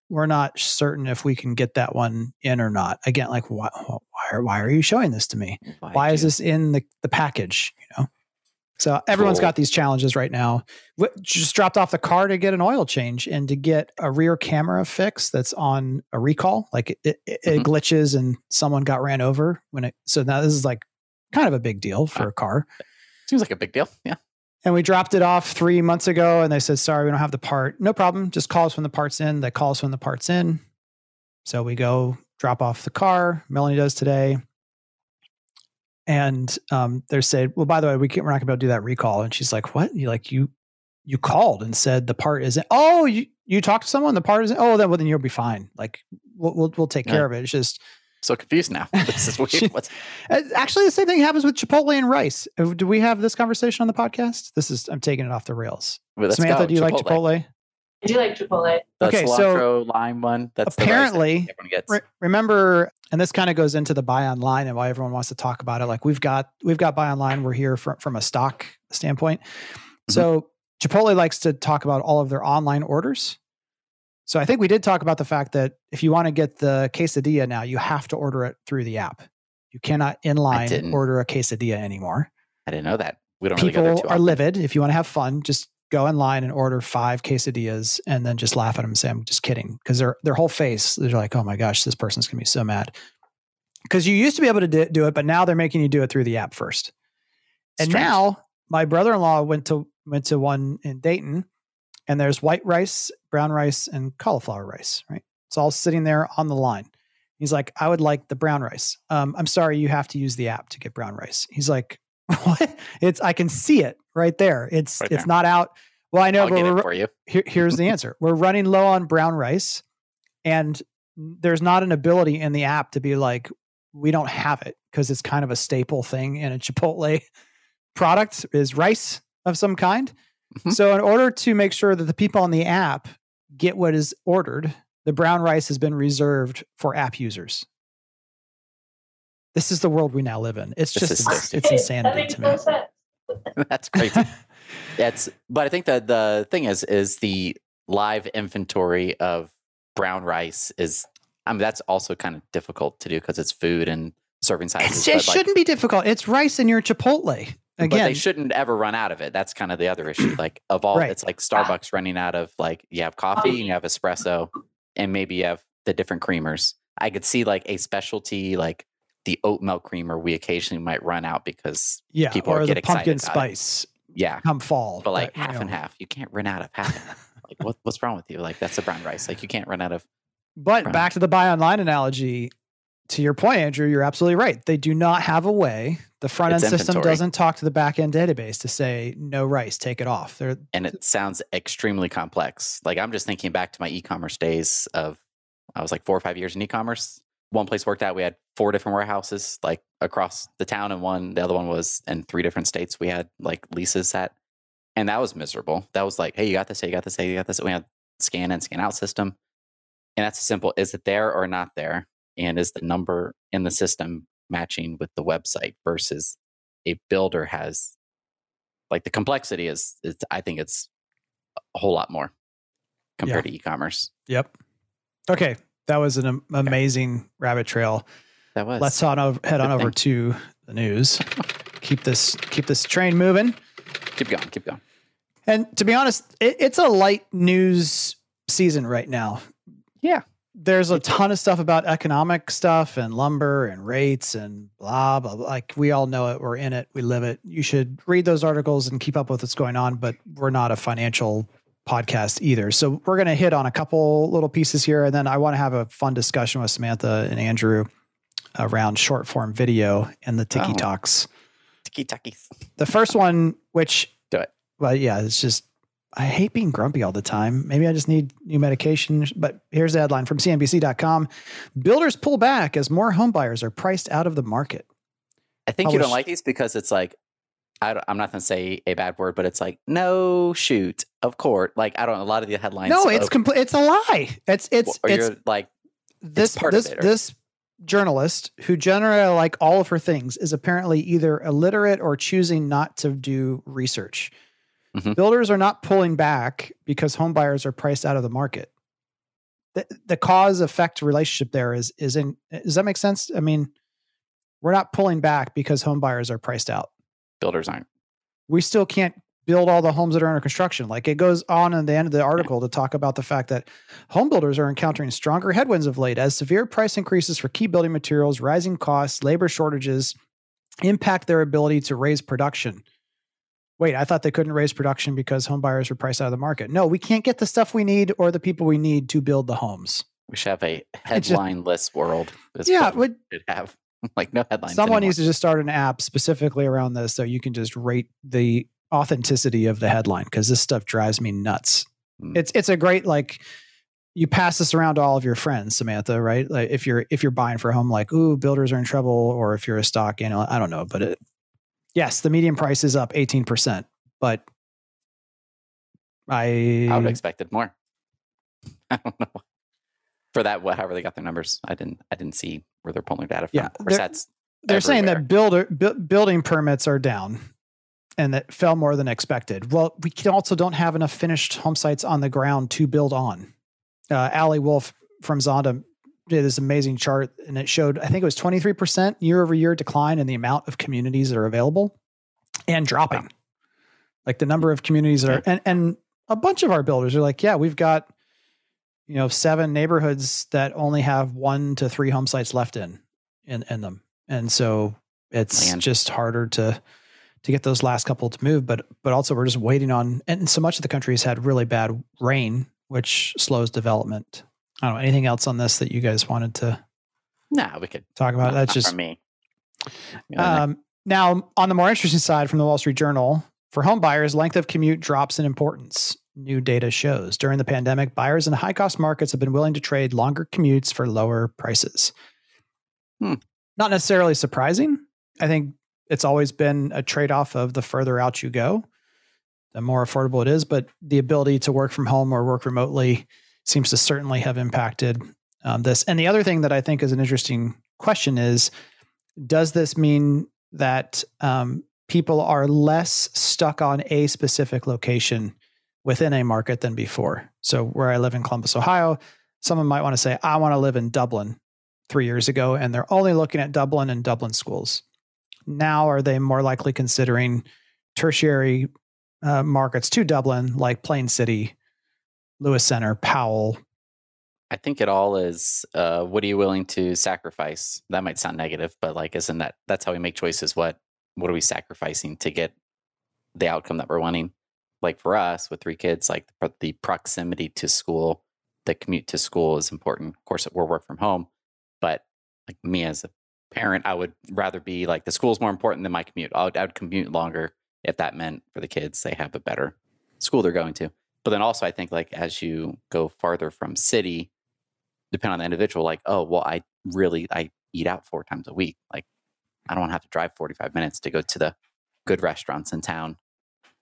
[SPEAKER 1] we're not certain if we can get that one in or not. Again, like why why are, why are you showing this to me?
[SPEAKER 2] Why'd
[SPEAKER 1] Why is this in the the package? So everyone's
[SPEAKER 2] Cool.
[SPEAKER 1] got these challenges right now. Just dropped off the car to get an oil change and to get a rear camera fix that's on a recall. Like it, it, it
[SPEAKER 2] Mhm.
[SPEAKER 1] glitches and someone got ran over when it. So now this is like kind of a big deal for
[SPEAKER 2] Ah.
[SPEAKER 1] a car.
[SPEAKER 2] Seems like a big deal. Yeah.
[SPEAKER 1] And we dropped it off three months ago and they said, sorry, we don't have the part. No problem. Just call us when the part's in. They call us when the part's in. So we go drop off the car. Melanie does today. And um, they said, well, by the way, we can't, we're not gonna be able to do that recall. And she's like, what? You like, you, you called and said the part isn't, oh, you, you talked to someone, the part isn't, oh, then, well, then you'll be fine. Like we'll, we'll, we'll take care of it. It's just,
[SPEAKER 2] So confused now. This is
[SPEAKER 1] She-
[SPEAKER 2] weird. What's
[SPEAKER 1] uh, Actually, the same thing happens with Chipotle and rice. Uh, Do we have this conversation on the podcast? This is I'm taking it off the rails.
[SPEAKER 2] well,
[SPEAKER 1] Samantha,
[SPEAKER 2] go.
[SPEAKER 1] do you like Chipotle?
[SPEAKER 3] I do like Chipotle.
[SPEAKER 2] The
[SPEAKER 1] Okay, so
[SPEAKER 2] cilantro lime one. That's the
[SPEAKER 1] apparently,
[SPEAKER 2] everyone gets.
[SPEAKER 1] Re- remember, and this kind of goes into the buy online and why everyone wants to talk about it. Like we've got we've got buy online. We're here from from a stock standpoint. Mm-hmm. So Chipotle likes to talk about all of their online orders. So I think we did talk about the fact that if you want to get the quesadilla now, you have to order it through the app. You cannot inline
[SPEAKER 2] didn't.
[SPEAKER 1] order a quesadilla anymore.
[SPEAKER 2] I didn't know that. We don't really go there
[SPEAKER 1] people
[SPEAKER 2] too
[SPEAKER 1] are
[SPEAKER 2] often.
[SPEAKER 1] livid. If you want to have fun, just go online and order five quesadillas and then just laugh at them and say, I'm just kidding. Because their their whole face, they're like, oh my gosh, this person's gonna be so mad. Because you used to be able to do, do it, but now they're making you do it through the app first. And
[SPEAKER 2] Strange.
[SPEAKER 1] now my brother-in-law went to went to one in Dayton, and there's white rice, brown rice, and cauliflower rice, right? It's all sitting there on the line. He's like, I would like the brown rice. Um, I'm sorry, you have to use the app to get brown rice. He's like? It's I can see it right there. It's
[SPEAKER 2] Right
[SPEAKER 1] it's
[SPEAKER 2] there.
[SPEAKER 1] not out. Well, I know,
[SPEAKER 2] I'll
[SPEAKER 1] but
[SPEAKER 2] get
[SPEAKER 1] we're,
[SPEAKER 2] it for you.
[SPEAKER 1] here, here's the answer. We're running low on brown rice, and there's not an ability in the app to be like, we don't have it because it's kind of a staple thing in a Chipotle product is rice of some kind.
[SPEAKER 2] Mhm.
[SPEAKER 1] So, in order to make sure that the people on the app get what is ordered, the brown rice has been reserved for app users. This is the world we now live in. It's
[SPEAKER 2] This
[SPEAKER 1] just
[SPEAKER 2] is
[SPEAKER 1] it's
[SPEAKER 3] Hey, that
[SPEAKER 1] insanity
[SPEAKER 3] makes
[SPEAKER 1] to me.
[SPEAKER 3] sense.
[SPEAKER 2] That's crazy. It's but I think that the thing is is the live inventory of brown rice is I mean that's also kind of difficult to do because it's food and serving sizes.
[SPEAKER 1] It's, it
[SPEAKER 2] like,
[SPEAKER 1] shouldn't be difficult. It's rice in your Chipotle.
[SPEAKER 2] but they
[SPEAKER 1] Again,
[SPEAKER 2] shouldn't ever run out of it. That's kind of the other issue. Like of all,
[SPEAKER 1] Right.
[SPEAKER 2] it's like Starbucks running out of like you have coffee and you have espresso, and maybe you have the different creamers. I could see like a specialty like the oat milk creamer we occasionally might run out because
[SPEAKER 1] yeah,
[SPEAKER 2] people
[SPEAKER 1] or
[SPEAKER 2] get
[SPEAKER 1] the pumpkin
[SPEAKER 2] excited about it.
[SPEAKER 1] spice
[SPEAKER 2] yeah,
[SPEAKER 1] come fall.
[SPEAKER 2] but like
[SPEAKER 1] you
[SPEAKER 2] half and
[SPEAKER 1] know.
[SPEAKER 2] half, you can't run out of half. and half. Like what, what's wrong with you? Like that's the brown rice. Like you can't run out of.
[SPEAKER 1] But
[SPEAKER 2] Right.
[SPEAKER 1] back to the buy online analogy. To your point, Andrew, you're absolutely right. They do not have a way. The front end system doesn't talk to the back end database to say no rice, take it off. They're
[SPEAKER 2] And it sounds extremely complex. Like I'm just thinking back to my e-commerce days of I was like four or five years in e-commerce. One place worked out. We had four different warehouses like across the town, and one the other one was in three different states. We had like leases at, and that was miserable. That was like, hey, you got this, hey, you got this, hey, you got this. We had scan and scan out system. And that's simple. Is it there or not there? And is the number in the system matching with the website versus a builder has like the complexity is, is I think it's a whole lot more compared to e-commerce.
[SPEAKER 1] Yep. Okay. That was an am- amazing rabbit trail.
[SPEAKER 2] That was.
[SPEAKER 1] Let's on over, head on over to the news. keep this keep this train moving.
[SPEAKER 2] keep going, keep going.
[SPEAKER 1] And to be honest, it, it's a light news season right now.
[SPEAKER 2] Yeah.
[SPEAKER 1] There's a ton of stuff about economic stuff and lumber and rates and blah, blah, blah. Like we all know it. We're in it. We live it. You should read those articles and keep up with what's going on, but we're not a financial podcast either. So we're going to hit on a couple little pieces here. And then I want to have a fun discussion with Samantha and Andrew around short form video and the Tiki
[SPEAKER 2] Oh.
[SPEAKER 1] Talks.
[SPEAKER 2] Tiki takis.
[SPEAKER 1] The first one, which
[SPEAKER 2] Do it.
[SPEAKER 1] Well, yeah, it's just I hate being grumpy all the time. Maybe I just need new medication. But here's the headline from CNBC.com: Builders pull back as more homebuyers are priced out of the market.
[SPEAKER 2] I think
[SPEAKER 1] I
[SPEAKER 2] you don't like these because it's like, I I'm not going to say a bad word, but it's like, no shoot of court. Like, I don't know. A lot of the headlines.
[SPEAKER 1] no, it's complete. It's a lie. It's it's
[SPEAKER 2] or
[SPEAKER 1] it's
[SPEAKER 2] like,
[SPEAKER 1] this this
[SPEAKER 2] it,
[SPEAKER 1] this journalist who generally like all of her things is apparently either illiterate or choosing not to do research.
[SPEAKER 2] Mhm.
[SPEAKER 1] Builders are not pulling back because home buyers are priced out of the market. The, the cause effect relationship there is is in does that make sense? I mean, we're not pulling back because home buyers are priced out.
[SPEAKER 2] Builders aren't.
[SPEAKER 1] We still can't build all the homes that are under construction. Like it goes on in the end of the article to talk about the fact that home builders are encountering stronger headwinds of late as severe price increases for key building materials, rising costs, labor shortages impact their ability to raise production. Wait, I thought they couldn't raise production because home buyers were priced out of the market. No, we can't get the stuff we need or the people we need to build the homes.
[SPEAKER 2] We should have a headline-less world.
[SPEAKER 1] Yeah,
[SPEAKER 2] we
[SPEAKER 1] would
[SPEAKER 2] should have like no headlines.
[SPEAKER 1] someone
[SPEAKER 2] anymore.
[SPEAKER 1] needs to just start an app specifically around this so you can just rate the authenticity of the headline because this stuff drives me nuts.
[SPEAKER 2] Mm.
[SPEAKER 1] It's it's a great like you pass this around to all of your friends, Samantha, right? Like if you're if you're buying for a home, like ooh, builders are in trouble, or if you're a stock, you know, I don't know, but it, yes, the median price is up eighteen percent, but I
[SPEAKER 2] I would have expected more. I don't know. For that, however they got their numbers, I didn't. I didn't see where they're pulling their data from.
[SPEAKER 1] Yeah, they're- they're saying that builder bu- building permits are down and that fell more than expected. Well, we also don't have enough finished home sites on the ground to build on. Uh, Ali Wolfe from Zonda did this amazing chart and it showed, I think it was 23% year over year decline in the amount of communities that are available and dropping.
[SPEAKER 2] Wow.
[SPEAKER 1] Like the number of communities that are, and, and a bunch of our builders are like, yeah, we've got, you know, seven neighborhoods that only have one to three home sites left in, in, in them. And so it's
[SPEAKER 2] Man.
[SPEAKER 1] just harder to, to get those last couple to move, but, but also we're just waiting on, and so much of the country has had really bad rain, which slows development. I don't know anything else on this that you guys wanted to
[SPEAKER 2] nah. We could
[SPEAKER 1] talk about. That's just
[SPEAKER 2] for me.
[SPEAKER 1] Um, now, on the more interesting side from the Wall Street Journal, for home buyers, length of commute drops in importance. New data shows during the pandemic, buyers in high cost markets have been willing to trade longer commutes for lower prices.
[SPEAKER 2] Hmm.
[SPEAKER 1] Not necessarily surprising. I think it's always been a trade off of the further out you go, the more affordable it is. But the ability to work from home or work remotely seems to certainly have impacted um, this. And the other thing that I think is an interesting question is does this mean that um, people are less stuck on a specific location within a market than before? So, where I live in Columbus, Ohio, someone might want to say, I want to live in Dublin three years ago, and they're only looking at Dublin and Dublin schools. Now, are they more likely considering tertiary uh, markets to Dublin, like Plain City, Lewis Center, Powell?
[SPEAKER 2] I think it all is. Uh, what are you willing to sacrifice? That might sound negative, but like, isn't that that's how we make choices? What what are we sacrificing to get the outcome that we're wanting? Like for us with three kids, like the, the proximity to school, the commute to school is important. Of course, we're work from home, but like me as a parent, I would rather be like the school's more important than my commute. I would, I would commute longer if that meant for the kids they have a better school they're going to. But then also, I think like as you go farther from city, depending on the individual, like, oh, well, I really I eat out four times a week. Like, I don't want to have to drive forty five minutes to go to the good restaurants in town.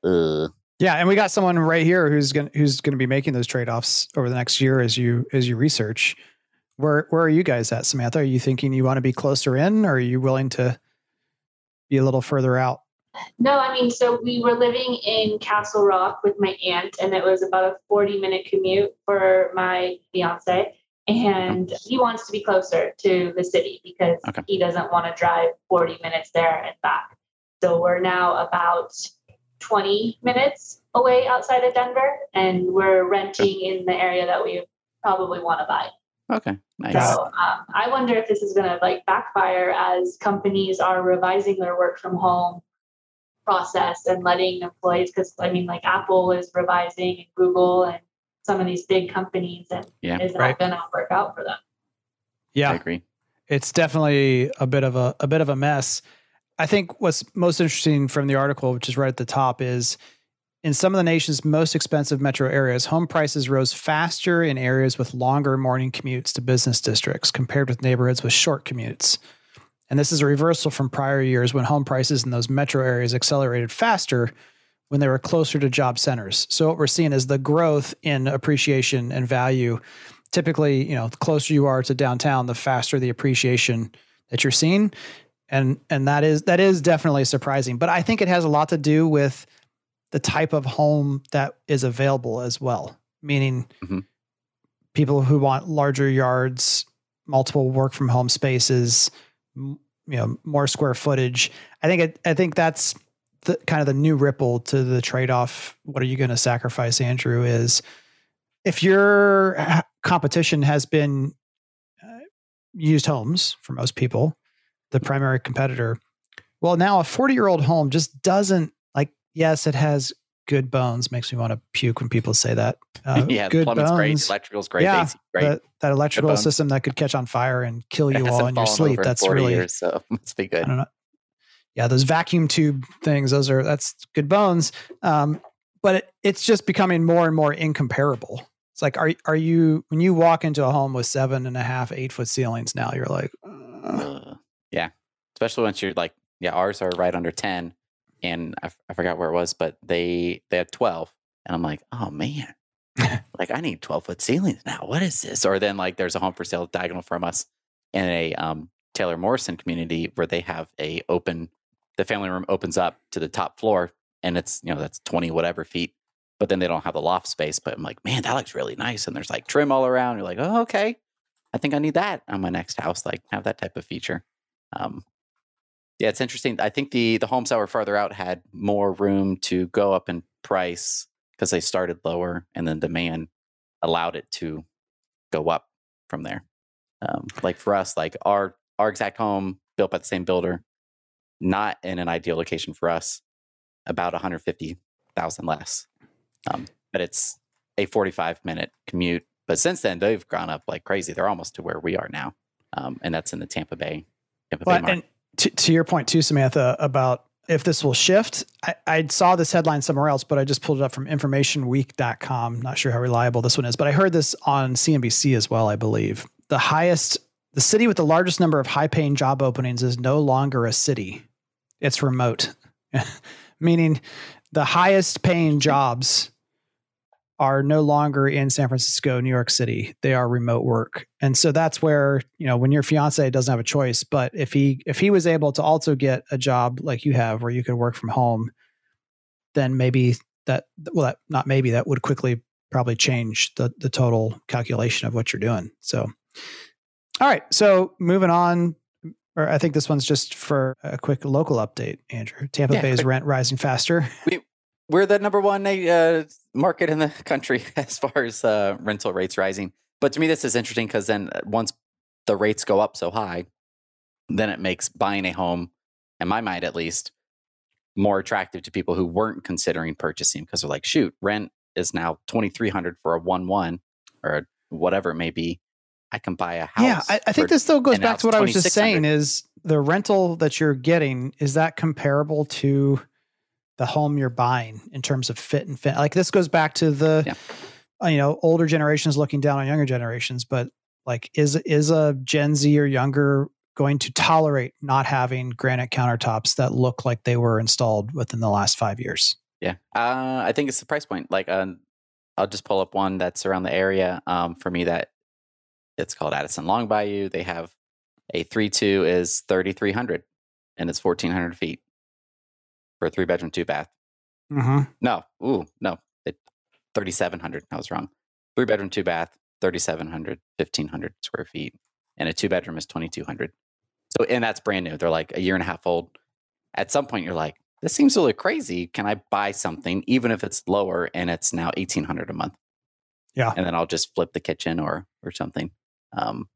[SPEAKER 2] Ugh.
[SPEAKER 1] Yeah, and we got someone right here who's going who's going to be making those trade offs over the next year as you as you research. Where where are you guys at, Samantha? Are you thinking you want to be closer in, or are you willing to be a little further out?
[SPEAKER 3] No, I mean, so we were living in Castle Rock with my aunt, and it was about a 40 minute commute for my fiance. And he wants to be closer to the city because
[SPEAKER 2] Okay.
[SPEAKER 3] he doesn't want to drive 40 minutes there and back. So we're now about 20 minutes away outside of Denver, and we're renting in the area that we probably want to buy.
[SPEAKER 2] Okay, nice.
[SPEAKER 3] So um, I wonder if this is going to like backfire as companies are revising their work from home process and letting employees, because I mean, like Apple is revising and Google and some of these big companies, and
[SPEAKER 2] Yeah,
[SPEAKER 3] is
[SPEAKER 1] right.
[SPEAKER 3] not going to work out for them.
[SPEAKER 1] Yeah, I
[SPEAKER 2] agree.
[SPEAKER 1] it's definitely a bit of a a bit of a mess. I think what's most interesting from the article, which is right at the top, is in some of the nation's most expensive metro areas, home prices rose faster in areas with longer morning commutes to business districts compared with neighborhoods with short commutes. And this is a reversal from prior years when home prices in those metro areas accelerated faster when they were closer to job centers. So what we're seeing is the growth in appreciation and value. Typically, you know, the closer you are to downtown, the faster the appreciation that you're seeing. And and that is that is definitely surprising. But I think it has a lot to do with the type of home that is available as well. Meaning
[SPEAKER 2] Mhm.
[SPEAKER 1] people who want larger yards, multiple work from home spaces, m- you know, more square footage. I think it, I think that's the kind of the new ripple to the trade-off. What are you going to sacrifice, Andrew? Is if your competition has been uh, used homes for most people, the primary competitor. Well, now a 40 year old home just doesn't like, yes, it has good bones. Makes me want to puke when people say that. Uh,
[SPEAKER 2] yeah,
[SPEAKER 1] good
[SPEAKER 2] plumbing's great,
[SPEAKER 1] bones.
[SPEAKER 2] electrical's great,
[SPEAKER 1] Yeah,
[SPEAKER 2] AC great.
[SPEAKER 1] That, that electrical system that could catch on fire and kill you while in your sleep. That's
[SPEAKER 2] 40
[SPEAKER 1] really,
[SPEAKER 2] years, so must be
[SPEAKER 1] I
[SPEAKER 2] good.
[SPEAKER 1] don't know. Yeah, those vacuum tube things, those are, that's good bones. Um, but it, it's just becoming more and more incomparable. It's like, are, are you, when you walk into a home with seven and a half, eight foot ceilings now, you're like, uh.
[SPEAKER 2] Especially once you're like, yeah, ours are right under ten, and I, f- I forgot where it was, but they they had twelve, and I'm like, oh man, like I need twelve foot ceilings now. What is this? Or then like there's a home for sale diagonal from us in a um, Taylor Morrison community where they have a open, the family room opens up to the top floor, and it's you know that's twenty whatever feet. But then they don't have the loft space. But I'm like, man, that looks really nice. And there's like trim all around. You're like, oh, okay. I think I need that on my next house, like have that type of feature. Um, yeah, it's interesting. I think the the homes that were farther out had more room to go up in price because they started lower, and then demand allowed it to go up from there. Um, like for us, like our our exact home built by the same builder, not in an ideal location for us, about 150,000 less. Um, but it's a 45 minute commute. But since then, they've gone up like crazy. They're almost to where we are now, um, and that's in the Tampa Bay. Tampa Bay
[SPEAKER 1] Well,
[SPEAKER 2] market.
[SPEAKER 1] To, to your point too, Samantha, about if this will shift, I, I saw this headline somewhere else, but I just pulled it up from informationweek.com. Not sure how reliable this one is, but I heard this on CNBC as well, I believe. The highest, the city with the largest number of high paying job openings is no longer a city, it's remote, meaning the highest paying jobs are no longer in San Francisco, New York City. They are remote work. And so that's where, you know, when your fiance doesn't have a choice, but if he if he was able to also get a job like you have where you could work from home, then maybe that well that not maybe that would quickly probably change the the total calculation of what you're doing. So all right, so moving on or I think this one's just for a quick local update, Andrew. Tampa
[SPEAKER 2] Yeah,
[SPEAKER 1] Bay's
[SPEAKER 2] quick.
[SPEAKER 1] rent rising faster.
[SPEAKER 2] We're the number one uh, market in the country as far as uh, rental rates rising. But to me, this is interesting because then uh, once the rates go up so high, then it makes buying a home, in my mind at least, more attractive to people who weren't considering purchasing because they're like, shoot, rent is now twenty three hundred for a one one or whatever it may be. I can buy a house.
[SPEAKER 1] Yeah, I, I think this still goes back to what I was just saying is the rental that you're getting is that comparable to the home you're buying in terms of fit and fit. Like this goes back to the
[SPEAKER 2] Yeah.
[SPEAKER 1] uh, you know older generations looking down on younger generations, but like is is a Gen Z or younger going to tolerate not having granite countertops that look like they were installed within the last five years?
[SPEAKER 2] Yeah, uh, I think it's the price point. Like, uh, I'll just pull up one that's around the area. Um, for me, that it's called Addison Long Bayou. They have a three two is thirty three hundred, and it's fourteen hundred feet for a three bedroom, two bath.
[SPEAKER 1] Mm-hmm.
[SPEAKER 2] No, ooh, no, it thirty seven hundred. I was wrong. Three bedroom, two bath, 3,700, 1,500 square feet, and a two bedroom is 2,200. So, and that's brand new. They're like a year and a half old. At some point, you're like, this seems really crazy. Can I buy something, even if it's lower and it's now 1,800 a month?
[SPEAKER 1] Yeah.
[SPEAKER 2] And then I'll just flip the kitchen or, or something. Um,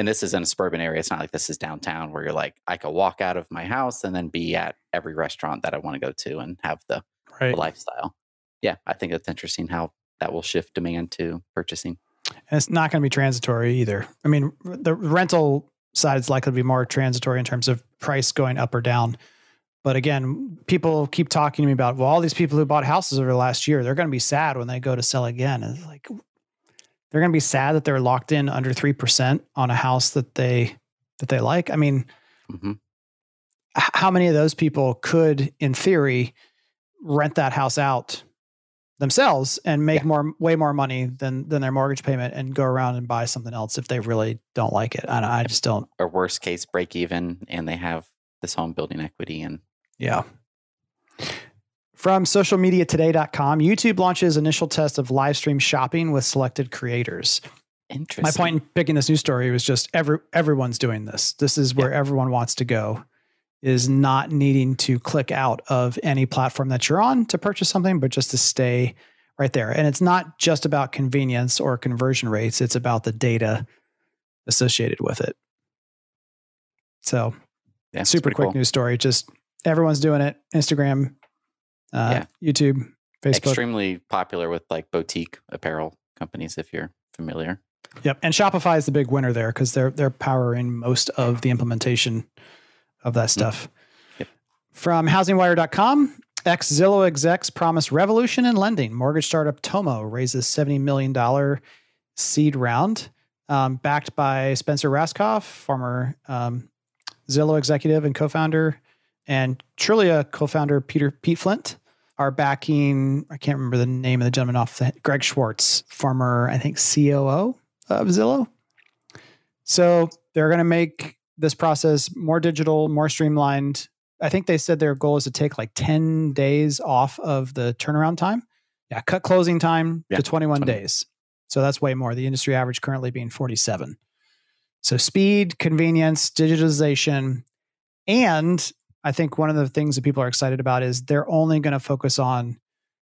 [SPEAKER 2] and this is in a suburban area. It's not like this is downtown where you're like, I could walk out of my house and then be at every restaurant that I want to go to and have the,
[SPEAKER 1] Right.
[SPEAKER 2] the lifestyle. Yeah, I think it's interesting how that will shift demand to purchasing.
[SPEAKER 1] And it's not going to be transitory either. I mean, the rental side is likely to be more transitory in terms of price going up or down. But again, people keep talking to me about, well, all these people who bought houses over the last year, they're going to be sad when they go to sell again. And it's like, they're going to be sad that they're locked in under 3% on a house that they, that they like. I mean,
[SPEAKER 2] hmm
[SPEAKER 1] how many of those people could, in theory, rent that house out themselves and make
[SPEAKER 2] Yeah.
[SPEAKER 1] more, way more money than than their mortgage payment, and go around and buy something else if they really don't like it? I, I just don't.
[SPEAKER 2] Or worst case, break even, and they have this home building equity. And
[SPEAKER 1] Yeah. From socialmediatoday.com, YouTube launches initial test of live stream shopping with selected creators.
[SPEAKER 2] interesting.
[SPEAKER 1] My point in picking this news story was just every everyone's doing this. This is where everyone wants to go is not needing to click out of any platform that you're on to purchase something, but just to stay right there. And it's not just about convenience or conversion rates, it's about the data associated with it. So,
[SPEAKER 2] Yeah,
[SPEAKER 1] super quick
[SPEAKER 2] cool.
[SPEAKER 1] news story. Just everyone's doing it. Instagram, uh, YouTube, Facebook.
[SPEAKER 2] Extremely popular with like boutique apparel companies, if you're familiar.
[SPEAKER 1] Yep. And Shopify is the big winner there because they're they're powering most of the implementation of that stuff.
[SPEAKER 2] Yep.
[SPEAKER 1] From housingwire.com, ex Zillow execs promise revolution in lending. Mortgage startup Tomo raises $70 million seed round, um, backed by Spencer Rascoff, former um, Zillow executive and co-founder, and Trulia co-founder Peter Pete Flint are backing. I can't remember the name of the gentleman off the Greg Schwartz, former I think COO of Zillow. So they're going to make this process more digital, more streamlined. I think they said their goal is to take like 10 days off of the turnaround time. Yeah, cut closing time
[SPEAKER 2] Yeah,
[SPEAKER 1] to 21
[SPEAKER 2] 20.
[SPEAKER 1] days. So that's way more. The industry average currently being 47. So speed, convenience, digitization, and I think one of the things that people are excited about is they're only going to focus on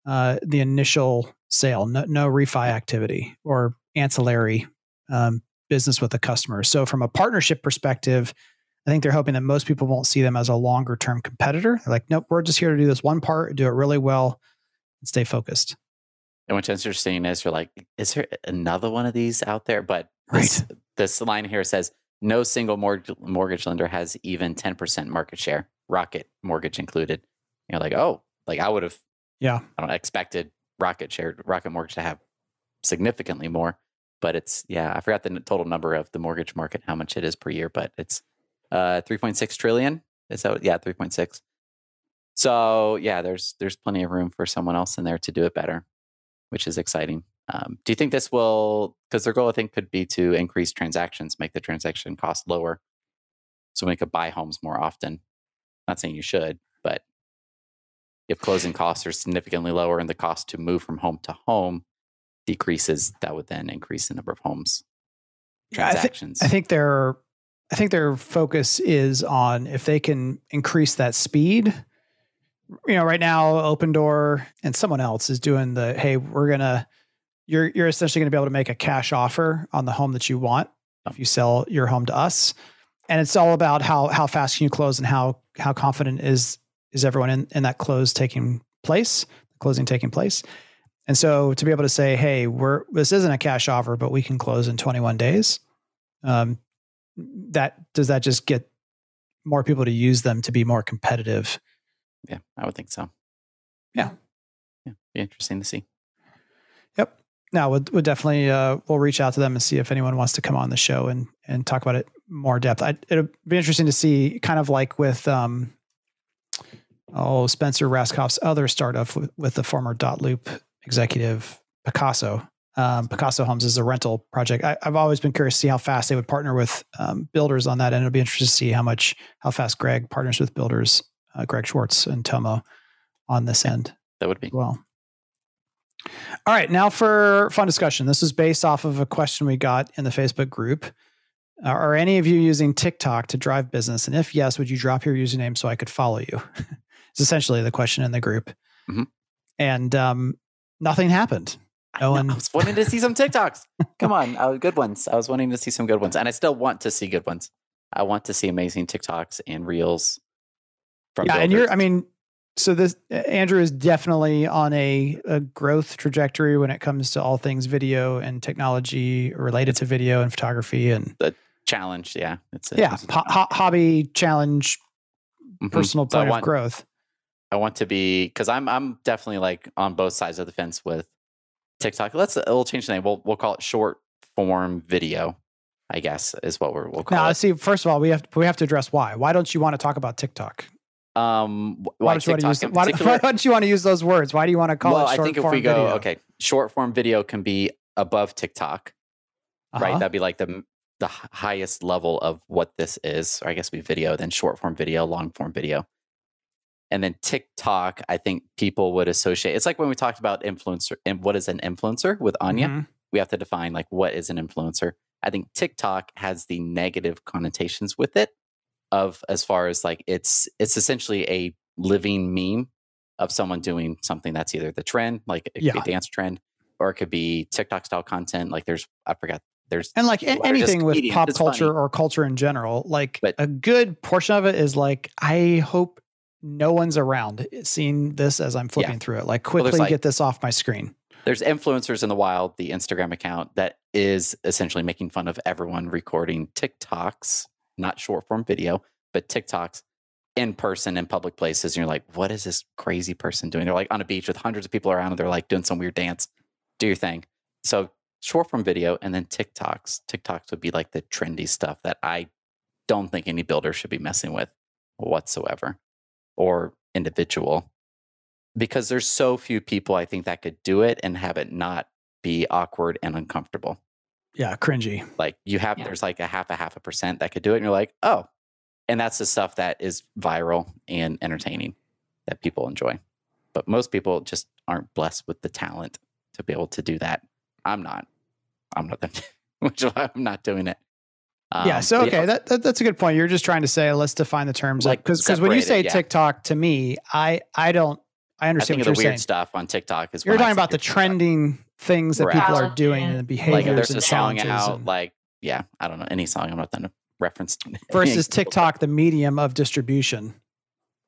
[SPEAKER 1] uh, the initial sale, no, no refi activity or ancillary um, business with the customer. So, from a partnership perspective, I think they're hoping that most people won't see them as a longer term competitor. They're like, nope, we're just here to do this one part, do it really well, and stay focused.
[SPEAKER 2] And what's interesting is you're like, is there another one of these out there? But this, this line here says no single mortgage, mortgage lender has even 10% market share, Rocket mortgage included. You're like, oh, like I would have,
[SPEAKER 1] Yeah.
[SPEAKER 2] I don't expected Rocket share, Rocket mortgage to have significantly more. But it's, yeah, I forgot the total number of the mortgage market, how much it is per year, but it's uh, 3.6 trillion. Is that, yeah, 3.6. So yeah, there's there's plenty of room for someone else in there to do it better, which is exciting. Um, do you think this will? Because their goal, I think, could be to increase transactions, make the transaction cost lower, so we could buy homes more often. Not saying you should, but if closing costs are significantly lower and the cost to move from home to home decreases, that would then increase the number of homes
[SPEAKER 1] Yeah, I
[SPEAKER 2] transactions.
[SPEAKER 1] I think their I think their focus is on if they can increase that speed. You know, right now, Opendoor and someone else is doing the hey, we're gonna you're you're essentially gonna be able to make a cash offer on the home that you want if you sell your home to us. And it's all about how how fast can you close and how how confident is is everyone in, in that close taking place, closing taking place. And so to be able to say, hey, we're this isn't a cash offer, but we can close in 21 days. Um, that does that just get more people to use them to be more competitive?
[SPEAKER 2] yeah, I would think so.
[SPEAKER 1] Yeah.
[SPEAKER 2] yeah, be interesting to see.
[SPEAKER 1] Now we'll, we'll definitely uh, we'll reach out to them and see if anyone wants to come on the show and and talk about it more depth. I, it'll be interesting to see, kind of like with um, oh Spencer Rascoff's other startup with, with the former dotloop executive Pacaso. Um, Pacaso Homes is a rental project. I, have always been curious to see how fast they would partner with um, builders on that, and it'll be interesting to see how much how fast Greg partners with builders, uh, Greg Schwartz and Tomo, on this end.
[SPEAKER 2] That would be
[SPEAKER 1] well. All right, now for fun discussion. This is based off of a question we got in the Facebook group. Are any of you using TikTok to drive business? And if yes, would you drop your username so I could follow you? it's essentially the question in the group. Mm-hmm. And um, nothing happened.
[SPEAKER 2] No one. I was wanting to see some TikToks. Come on, uh, good ones. I was wanting to see some good ones, and I still want to see good ones. I want to see amazing TikToks and reels.
[SPEAKER 1] From yeah, builders. and you're. I mean, so this Andrew is definitely on a, a growth trajectory when it comes to all things video and technology related to video and photography and
[SPEAKER 2] the challenge. Yeah,
[SPEAKER 1] it's a, yeah it's ho- hobby challenge, mm-hmm. personal point want, of growth.
[SPEAKER 2] I want to be because I'm I'm definitely like on both sides of the fence with TikTok. Let's we'll change the name. We'll we'll call it short form video. I guess is what we're we'll call
[SPEAKER 1] now,
[SPEAKER 2] it.
[SPEAKER 1] see, first of all, we have we have to address why. Why don't you want to talk about TikTok?
[SPEAKER 2] Um, why, why don't you want to
[SPEAKER 1] use why, why, don't you want to use those words? Why do you want to call well, it short I think if we go video?
[SPEAKER 2] okay, short form video can be above TikTok, uh-huh. right? That'd be like the the highest level of what this is. Or I guess we video, then short form video, long form video. And then TikTok, I think people would associate. It's like when we talked about influencer and what is an influencer with Anya. Mm-hmm. We have to define like what is an influencer. I think TikTok has the negative connotations with it of as far as like it's it's essentially a living meme of someone doing something that's either the trend, like it yeah. could be a dance trend, or it could be TikTok style content. Like there's I forgot there's
[SPEAKER 1] and like anything with pop culture funny. or culture in general, like but, a good portion of it is like I hope no one's around seeing this as I'm flipping yeah. through it. Like quickly well, like, get this off my screen.
[SPEAKER 2] There's influencers in the wild, the Instagram account that is essentially making fun of everyone recording TikToks, not short form video, but TikToks in person in public places. And you're like, what is this crazy person doing? They're like on a beach with hundreds of people around and they're like doing some weird dance. Do your thing. So short form video and then TikToks. TikToks would be like the trendy stuff that I don't think any builder should be messing with whatsoever or individual because there's so few people I think that could do it and have it not be awkward and uncomfortable.
[SPEAKER 1] Yeah, cringy.
[SPEAKER 2] Like you have yeah. there's like a half a half a percent that could do it and you're like, "Oh." And that's the stuff that is viral and entertaining that people enjoy. But most people just aren't blessed with the talent to be able to do that. I'm not. I'm not which I'm not doing it.
[SPEAKER 1] Um, yeah. So okay, yeah. That, that, that's a good point. You're just trying to say let's define the terms, like because because when you say yeah. TikTok to me, I I don't I understand
[SPEAKER 2] I
[SPEAKER 1] what you're
[SPEAKER 2] the
[SPEAKER 1] saying.
[SPEAKER 2] stuff on TikTok is
[SPEAKER 1] you're talking about the trending things that right. people are doing and the behaviors like there's
[SPEAKER 2] and
[SPEAKER 1] a song out,
[SPEAKER 2] and, like yeah, I don't know any song. I'm not going to reference
[SPEAKER 1] versus TikTok, the medium of distribution,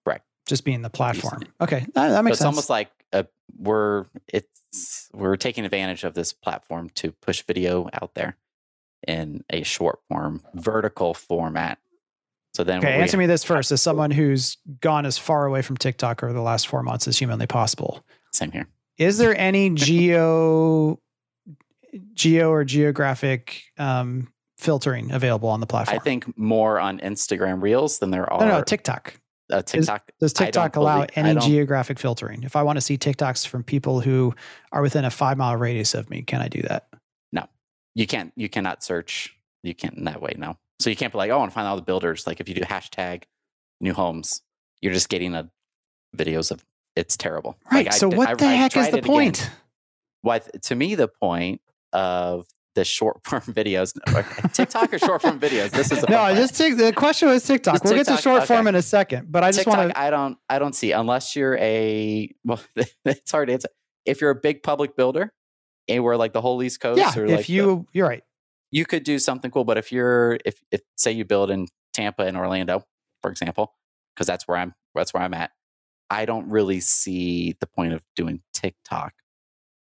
[SPEAKER 2] right?
[SPEAKER 1] Just being the platform. Okay, that, that makes
[SPEAKER 2] so
[SPEAKER 1] sense.
[SPEAKER 2] It's almost like a, we're it's we're taking advantage of this platform to push video out there in a short form, vertical format. So then,
[SPEAKER 1] okay, answer me this first: as someone who's gone as far away from TikTok over the last four months as humanly possible.
[SPEAKER 2] Same here.
[SPEAKER 1] Is there any geo, geo or geographic um, filtering available on the platform?
[SPEAKER 2] I think more on Instagram Reels than there are.
[SPEAKER 1] No, no, TikTok.
[SPEAKER 2] Uh, TikTok.
[SPEAKER 1] Is, does TikTok allow believe, any geographic filtering? If I want to see TikToks from people who are within a five mile radius of me, can I do that?
[SPEAKER 2] No, you can't you cannot search you can't in that way no so you can't be like oh i want to find all the builders like if you do hashtag new homes you're just getting a videos of it's terrible
[SPEAKER 1] right
[SPEAKER 2] like,
[SPEAKER 1] so I, what I, the I, heck is the point
[SPEAKER 2] what to me the point of the short form videos tiktok or short form videos this is
[SPEAKER 1] no I just take the question was tiktok just we'll TikTok, get to short okay. form in a second but i just want to
[SPEAKER 2] i don't i don't see unless you're a well it's hard to answer if you're a big public builder anywhere like the whole East Coast.
[SPEAKER 1] Yeah,
[SPEAKER 2] or
[SPEAKER 1] if
[SPEAKER 2] like
[SPEAKER 1] you, the, you're right.
[SPEAKER 2] You could do something cool, but if you're, if, if say you build in Tampa and Orlando, for example, because that's where I'm, that's where I'm at. I don't really see the point of doing TikTok,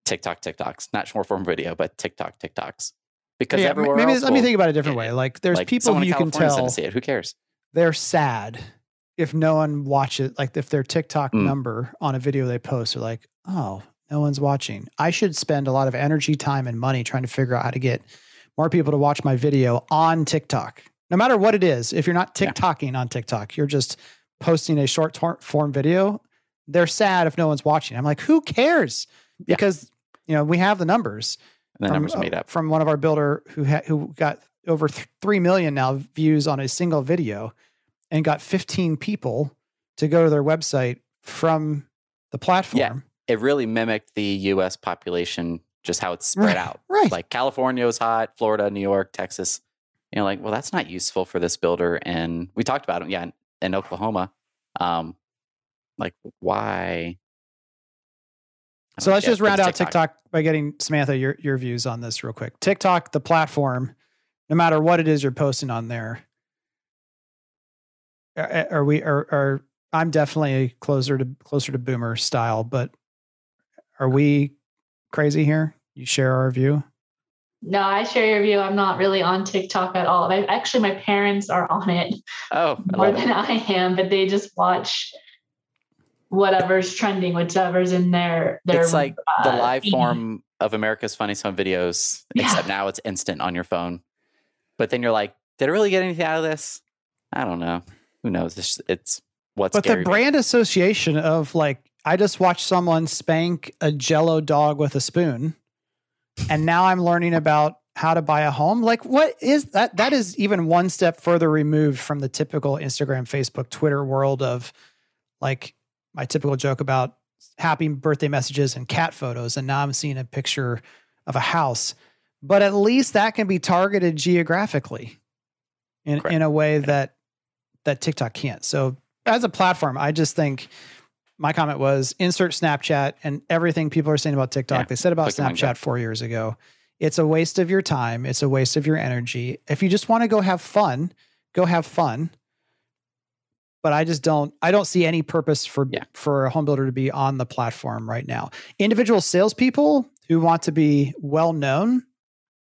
[SPEAKER 2] TikTok, TikToks, not short form video, but TikTok, TikToks. Because yeah, everywhere
[SPEAKER 1] maybe
[SPEAKER 2] else
[SPEAKER 1] let me think about it a different way. Like there's like people who you can tell
[SPEAKER 2] see it. Who cares?
[SPEAKER 1] They're sad if no one watches. Like if their TikTok mm. number on a video they post are like, oh, no one's watching. I should spend a lot of energy, time, and money trying to figure out how to get more people to watch my video on TikTok. No matter what it is, if you're not TikToking yeah. on TikTok, you're just posting a short form video, they're sad if no one's watching. I'm like, who cares?
[SPEAKER 2] Yeah.
[SPEAKER 1] Because you know we have the numbers.
[SPEAKER 2] And the
[SPEAKER 1] from,
[SPEAKER 2] numbers made up.
[SPEAKER 1] from one of our builder who ha- who got over th- three million now views on a single video, and got 15 people to go to their website from the platform.
[SPEAKER 2] Yeah, It really mimicked the U.S. population, just how it's spread
[SPEAKER 1] Right,
[SPEAKER 2] out.
[SPEAKER 1] Right.
[SPEAKER 2] Like California was hot, Florida, New York, Texas. You know, like, well, that's not useful for this builder. And we talked about it, yeah, in, Oklahoma. Um, like, why?
[SPEAKER 1] So let's just round out TikTok. by getting Samantha your your views on this real quick. TikTok, the platform, no matter what it is you're posting on there, are, are we are are I'm definitely closer to closer to boomer style, but are we crazy here? You share our view?
[SPEAKER 3] No, I share your view. I'm not really on TikTok at all. I, actually, my parents are on it
[SPEAKER 2] Oh, I
[SPEAKER 3] more than
[SPEAKER 2] it.
[SPEAKER 3] I am, but they just watch whatever's trending, whatever's in their their.
[SPEAKER 2] It's like the
[SPEAKER 3] uh,
[SPEAKER 2] live
[SPEAKER 3] feed.
[SPEAKER 2] form of America's Funniest Home Videos,
[SPEAKER 3] Yeah.
[SPEAKER 2] except now it's instant on your phone. But then you're like, did I really get anything out of this? I don't know. Who knows? It's, it's what's
[SPEAKER 1] But the
[SPEAKER 2] Gary Vee.
[SPEAKER 1] brand association of like, I just watched someone spank a jello dog with a spoon, and now I'm learning about how to buy a home. Like, what is that? That is even one step further removed from the typical Instagram, Facebook, Twitter world of like my typical joke about happy birthday messages and cat photos. And now I'm seeing a picture of a house. But at least that can be targeted geographically in,
[SPEAKER 2] Correct.
[SPEAKER 1] in a way that that TikTok can't. So as a platform, I just think my comment was insert Snapchat and everything people are saying about TikTok.
[SPEAKER 2] Yeah,
[SPEAKER 1] They said about. Snapchat four years ago. It's a waste of your time. It's a waste of your energy. If you just want to go have fun, go have fun. But I just don't. I don't see any purpose for
[SPEAKER 2] Yeah.
[SPEAKER 1] for a home builder to be on the platform right now. Individual salespeople who want to be well known.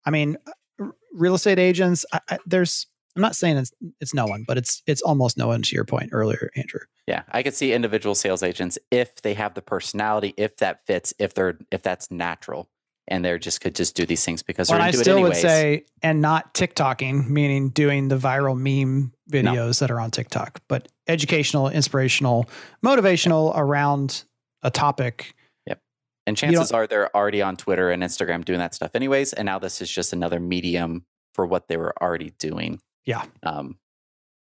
[SPEAKER 1] I mean, uh, r- real estate agents. I, I, there's. I'm not saying it's it's no one, but it's it's almost no one. To your point earlier, Andrew.
[SPEAKER 2] Yeah, I could see individual sales agents if they have the personality, if that fits, if they're if that's natural, and they're just could just do these things because
[SPEAKER 1] Well,
[SPEAKER 2] they're
[SPEAKER 1] I still would say, and not TikToking, meaning doing the viral meme videos that are on TikTok, but educational, inspirational, motivational around a topic. Yep. And
[SPEAKER 2] chances are they're already on Twitter and Instagram doing that stuff anyways. And now this is just another medium for what they were already doing.
[SPEAKER 1] Yeah.
[SPEAKER 2] Um,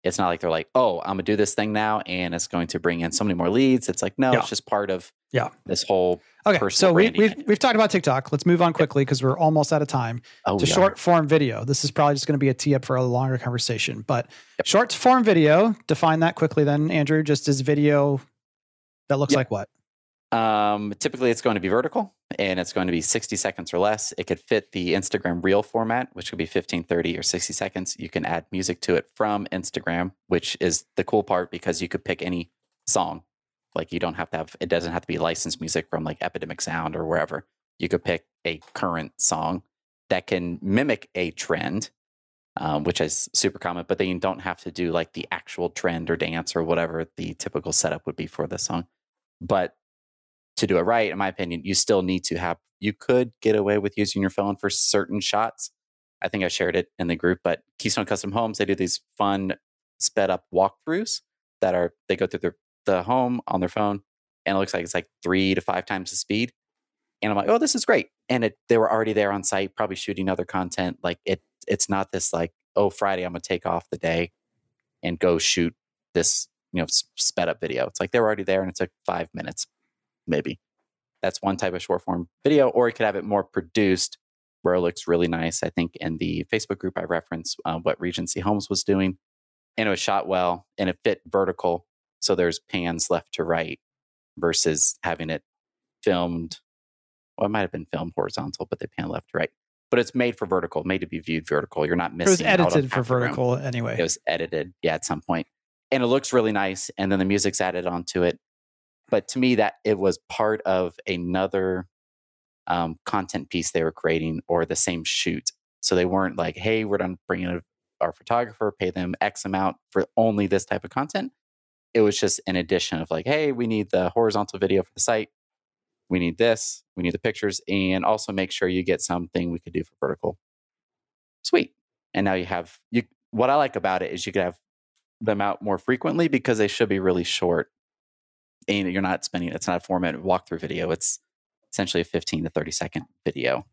[SPEAKER 2] it's not like they're like, oh, I'm gonna do this thing now, and it's going to bring in so many more leads. It's like, no,
[SPEAKER 1] Yeah.
[SPEAKER 2] it's just part of
[SPEAKER 1] Yeah.
[SPEAKER 2] this whole.
[SPEAKER 1] Okay, so we,
[SPEAKER 2] branding
[SPEAKER 1] we've we've talked about TikTok. Let's move on quickly because we're almost out of time.
[SPEAKER 2] Oh,
[SPEAKER 1] to
[SPEAKER 2] yeah.
[SPEAKER 1] short form video. This is probably just going to be a tee up for a longer conversation, but
[SPEAKER 2] Yep.
[SPEAKER 1] short form video. Define that quickly, then Andrew. Just as video that looks
[SPEAKER 2] Yep.
[SPEAKER 1] like what?
[SPEAKER 2] Um, typically, it's going to be vertical and it's going to be 60 seconds or less. It could fit the Instagram reel format, which could be 15, 30, or 60 seconds. You can add music to it from Instagram, which is the cool part because you could pick any song. Like you don't have to have, it doesn't have to be licensed music from like Epidemic Sound or wherever. You could pick a current song that can mimic a trend, um, which is super common, but then you don't have to do like the actual trend or dance or whatever the typical setup would be for the song. But to do it right, in my opinion, you still need to have, you could get away with using your phone for certain shots. I think I shared it in the group, but Keystone Custom Homes, they do these fun sped up walkthroughs that are, they go through the, the home on their phone and it looks like it's like three to five times the speed. And I'm like, oh, this is great. And it, they were already there on site, probably shooting other content. Like it, it's not this like, oh, Friday, I'm going to take off the day and go shoot this, you know, sped up video. It's like they were already there and it took five minutes, maybe. That's one type of short form video, or you could have it more produced where it looks really nice. I think in the Facebook group I referenced uh, what Regency Homes was doing, and it was shot well and it fit vertical. So there's pans left to right versus having it filmed. Well, it might have been filmed horizontal, but they pan left to right. But it's made for vertical, made to be viewed vertical. You're not missing. It was
[SPEAKER 1] edited for
[SPEAKER 2] room
[SPEAKER 1] vertical anyway.
[SPEAKER 2] it was edited yeah at some point and it looks really nice and then the music's added onto it but to me that it was part of another um, content piece they were creating or the same shoot. So they weren't like hey we're done bringing in our photographer pay them x amount for only this type of content. It was just an addition of like hey we need the horizontal video for the site. We need this. We need the pictures and also make sure you get something we could do for vertical. Sweet. And now you have you what i like about it is you could have them out more frequently because they should be really short. And you're not spending it's not a four minute walkthrough video. It's essentially a 15 to 30 second video.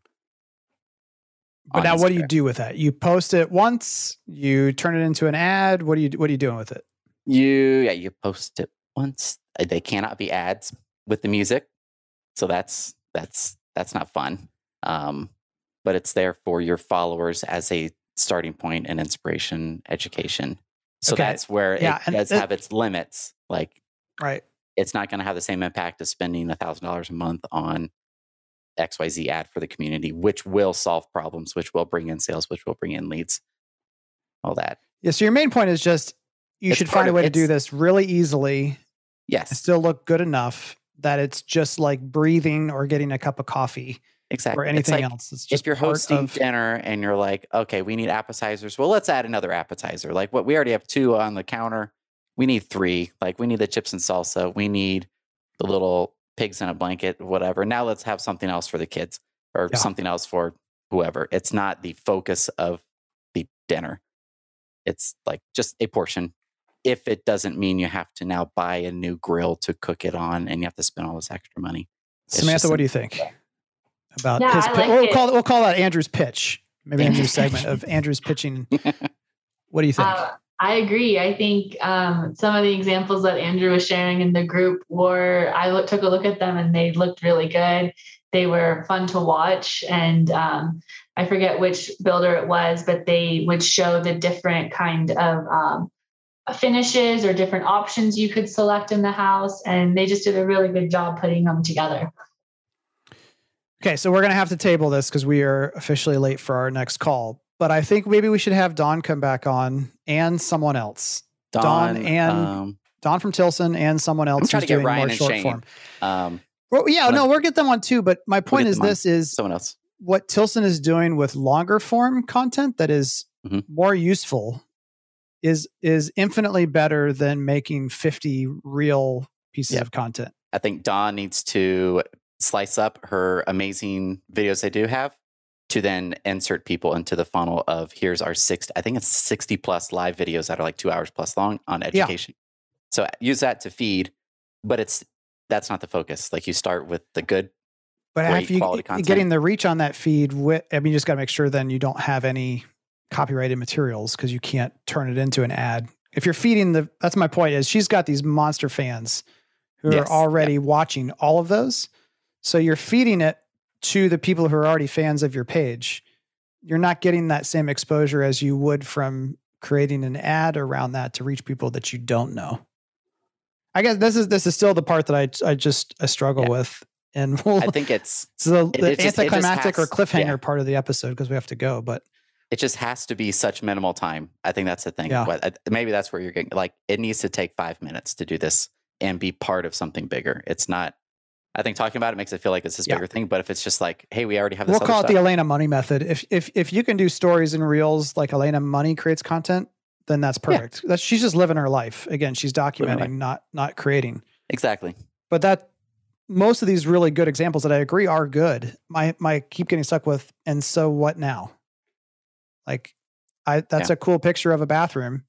[SPEAKER 1] But now, what do you do with that? You post it once, you turn it into an ad. What do you What are you doing with it?
[SPEAKER 2] You yeah, you post it once. Uh, They cannot be ads with the music, so that's that's that's not fun. Um, but it's there for your followers as a starting point and inspiration, education. So
[SPEAKER 1] Okay.
[SPEAKER 2] that's where
[SPEAKER 1] Yeah,
[SPEAKER 2] it does
[SPEAKER 1] that-
[SPEAKER 2] have its limits. Like
[SPEAKER 1] Right.
[SPEAKER 2] It's not going to have the same impact as spending a thousand dollars a month on XYZ ad for the community, which will solve problems, which will bring in sales, which will bring in leads, all that.
[SPEAKER 1] Yeah. So your main point is just you
[SPEAKER 2] It's
[SPEAKER 1] should find a way to do this really easily
[SPEAKER 2] Yes,
[SPEAKER 1] still look good enough that it's just like breathing or getting a cup of coffee
[SPEAKER 2] exactly.
[SPEAKER 1] or anything
[SPEAKER 2] like-
[SPEAKER 1] else. It's just
[SPEAKER 2] if you're hosting
[SPEAKER 1] of-
[SPEAKER 2] dinner and you're like, okay, we need appetizers. Well, let's add another appetizer. Like what we already have two on the counter. We need three. Like we need the chips and salsa. We need the little pigs in a blanket, whatever. Now let's have something else for the kids or
[SPEAKER 1] Yeah.
[SPEAKER 2] something else for whoever. It's not the focus of the dinner. It's like just a portion. If it doesn't mean you have to now buy a new grill to cook it on and you have to spend all this extra money. It's
[SPEAKER 1] Samantha, what do you think about
[SPEAKER 3] Yeah,
[SPEAKER 1] his?
[SPEAKER 3] I
[SPEAKER 1] pi-
[SPEAKER 3] like
[SPEAKER 1] we'll call it, we'll call that Andrew's pitch. Maybe Andrew's
[SPEAKER 2] Andrew's
[SPEAKER 1] segment of Andrew's pitching. What do you think?
[SPEAKER 3] Uh, I agree. I think um, some of the examples that Andrew was sharing in the group were, I look, took a look at them and they looked really good. They were fun to watch. And um, I forget which builder it was, but they would show the different kind of um, finishes or different options you could select in the house. And they just did a really good job putting them together.
[SPEAKER 1] Okay, so we're gonna have to table this because we are officially late for our next call. But I think maybe we should have Dawn come back on and someone else. Dawn and
[SPEAKER 2] um,
[SPEAKER 1] Dawn from Tilson and someone else
[SPEAKER 2] trying
[SPEAKER 1] who's
[SPEAKER 2] to get
[SPEAKER 1] doing
[SPEAKER 2] Ryan
[SPEAKER 1] more
[SPEAKER 2] and
[SPEAKER 1] short
[SPEAKER 2] Shane.
[SPEAKER 1] form.
[SPEAKER 2] um,
[SPEAKER 1] Well, yeah, no, we'll get them on too. But my point
[SPEAKER 2] get
[SPEAKER 1] is
[SPEAKER 2] on.
[SPEAKER 1] this is
[SPEAKER 2] someone else.
[SPEAKER 1] what Tilson is doing with longer form content that is
[SPEAKER 2] Mhm.
[SPEAKER 1] more useful is is infinitely better than making 50 real pieces of content.
[SPEAKER 2] I think Dawn needs to slice up her amazing videos they do have to then insert people into the funnel of here's our six, I think it's 60 plus live videos that are like two hours plus long on education. So uh, use that to feed, but it's that's not the focus. Like you start with the good.
[SPEAKER 1] But if you
[SPEAKER 2] quality content.
[SPEAKER 1] getting the reach on that feed, with, I mean, you just got to make sure then you don't have any copyrighted materials because you can't turn it into an ad. If you're feeding the, that's my point is she's got these monster fans who
[SPEAKER 2] Yes,
[SPEAKER 1] are already watching all of those. So you're feeding it to the people who are already fans of your page. You're not getting that same exposure as you would from creating an ad around that to reach people that you don't know. I guess this is this is still the part that I I just I struggle
[SPEAKER 2] Yeah.
[SPEAKER 1] with, and we'll
[SPEAKER 2] I think it's
[SPEAKER 1] it's the,
[SPEAKER 2] It-
[SPEAKER 1] the
[SPEAKER 2] it just- it just
[SPEAKER 1] anticlimactic or cliffhanger
[SPEAKER 2] yeah.
[SPEAKER 1] part of the episode because we have to go. But
[SPEAKER 2] it just has to be such minimal time. I think that's the thing.
[SPEAKER 1] Yeah.
[SPEAKER 2] But uh, maybe that's where you're getting like it needs to take five minutes to do this and be part of something bigger. It's not. I think talking about it makes it feel like it's this
[SPEAKER 1] Yeah.
[SPEAKER 2] bigger thing. But if it's just like, hey, we already have this.
[SPEAKER 1] we'll call it
[SPEAKER 2] stuff.
[SPEAKER 1] the Elena Money method. If if if you can do stories and reels like Elena Money creates content, then that's
[SPEAKER 2] Yeah.
[SPEAKER 1] perfect. That's she's just living her life. Again, she's
[SPEAKER 2] Living her life.
[SPEAKER 1] documenting, not not creating.
[SPEAKER 2] exactly.
[SPEAKER 1] But that most of these really good examples that I agree are good. My my keep getting stuck with and so what now? Like I that's
[SPEAKER 2] Yeah.
[SPEAKER 1] a cool picture of a bathroom.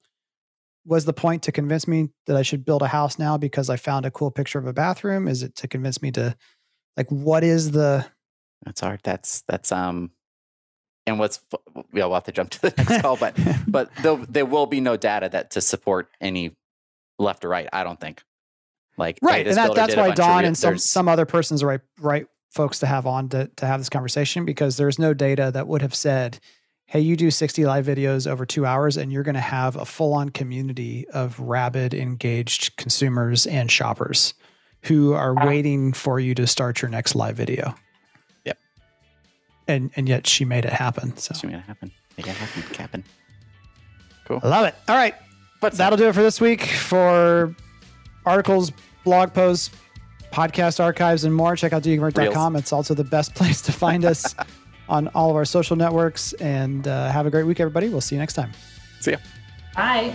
[SPEAKER 1] Was the point to convince me that I should build a house now because I found a cool picture of a bathroom? Is it to convince me to like what is the
[SPEAKER 2] That's hard. That's that's um. And what's yeah, we'll have to jump to the next call, but but there there will be no data that to support any left or right. I don't think. Like
[SPEAKER 1] right and that, that's why don and some some other persons are right right folks to have on to, to have this conversation because there's no data that would have said hey you do 60 live videos over two hours and you're going to have a full-on community of rabid engaged consumers and shoppers who are waiting for you to start your next live video
[SPEAKER 2] Yep.
[SPEAKER 1] and and yet she made it happen so
[SPEAKER 2] It's gonna happen. Make it happen. Capping.
[SPEAKER 1] i love it all right
[SPEAKER 2] But
[SPEAKER 1] that'll do it for this week for articles, blog posts, podcast archives, and more. Check out doyouconvert.com. It's also the best place to find us on all of our social networks. And uh, have a great week, everybody. We'll see you next time.
[SPEAKER 2] see ya.
[SPEAKER 3] Bye.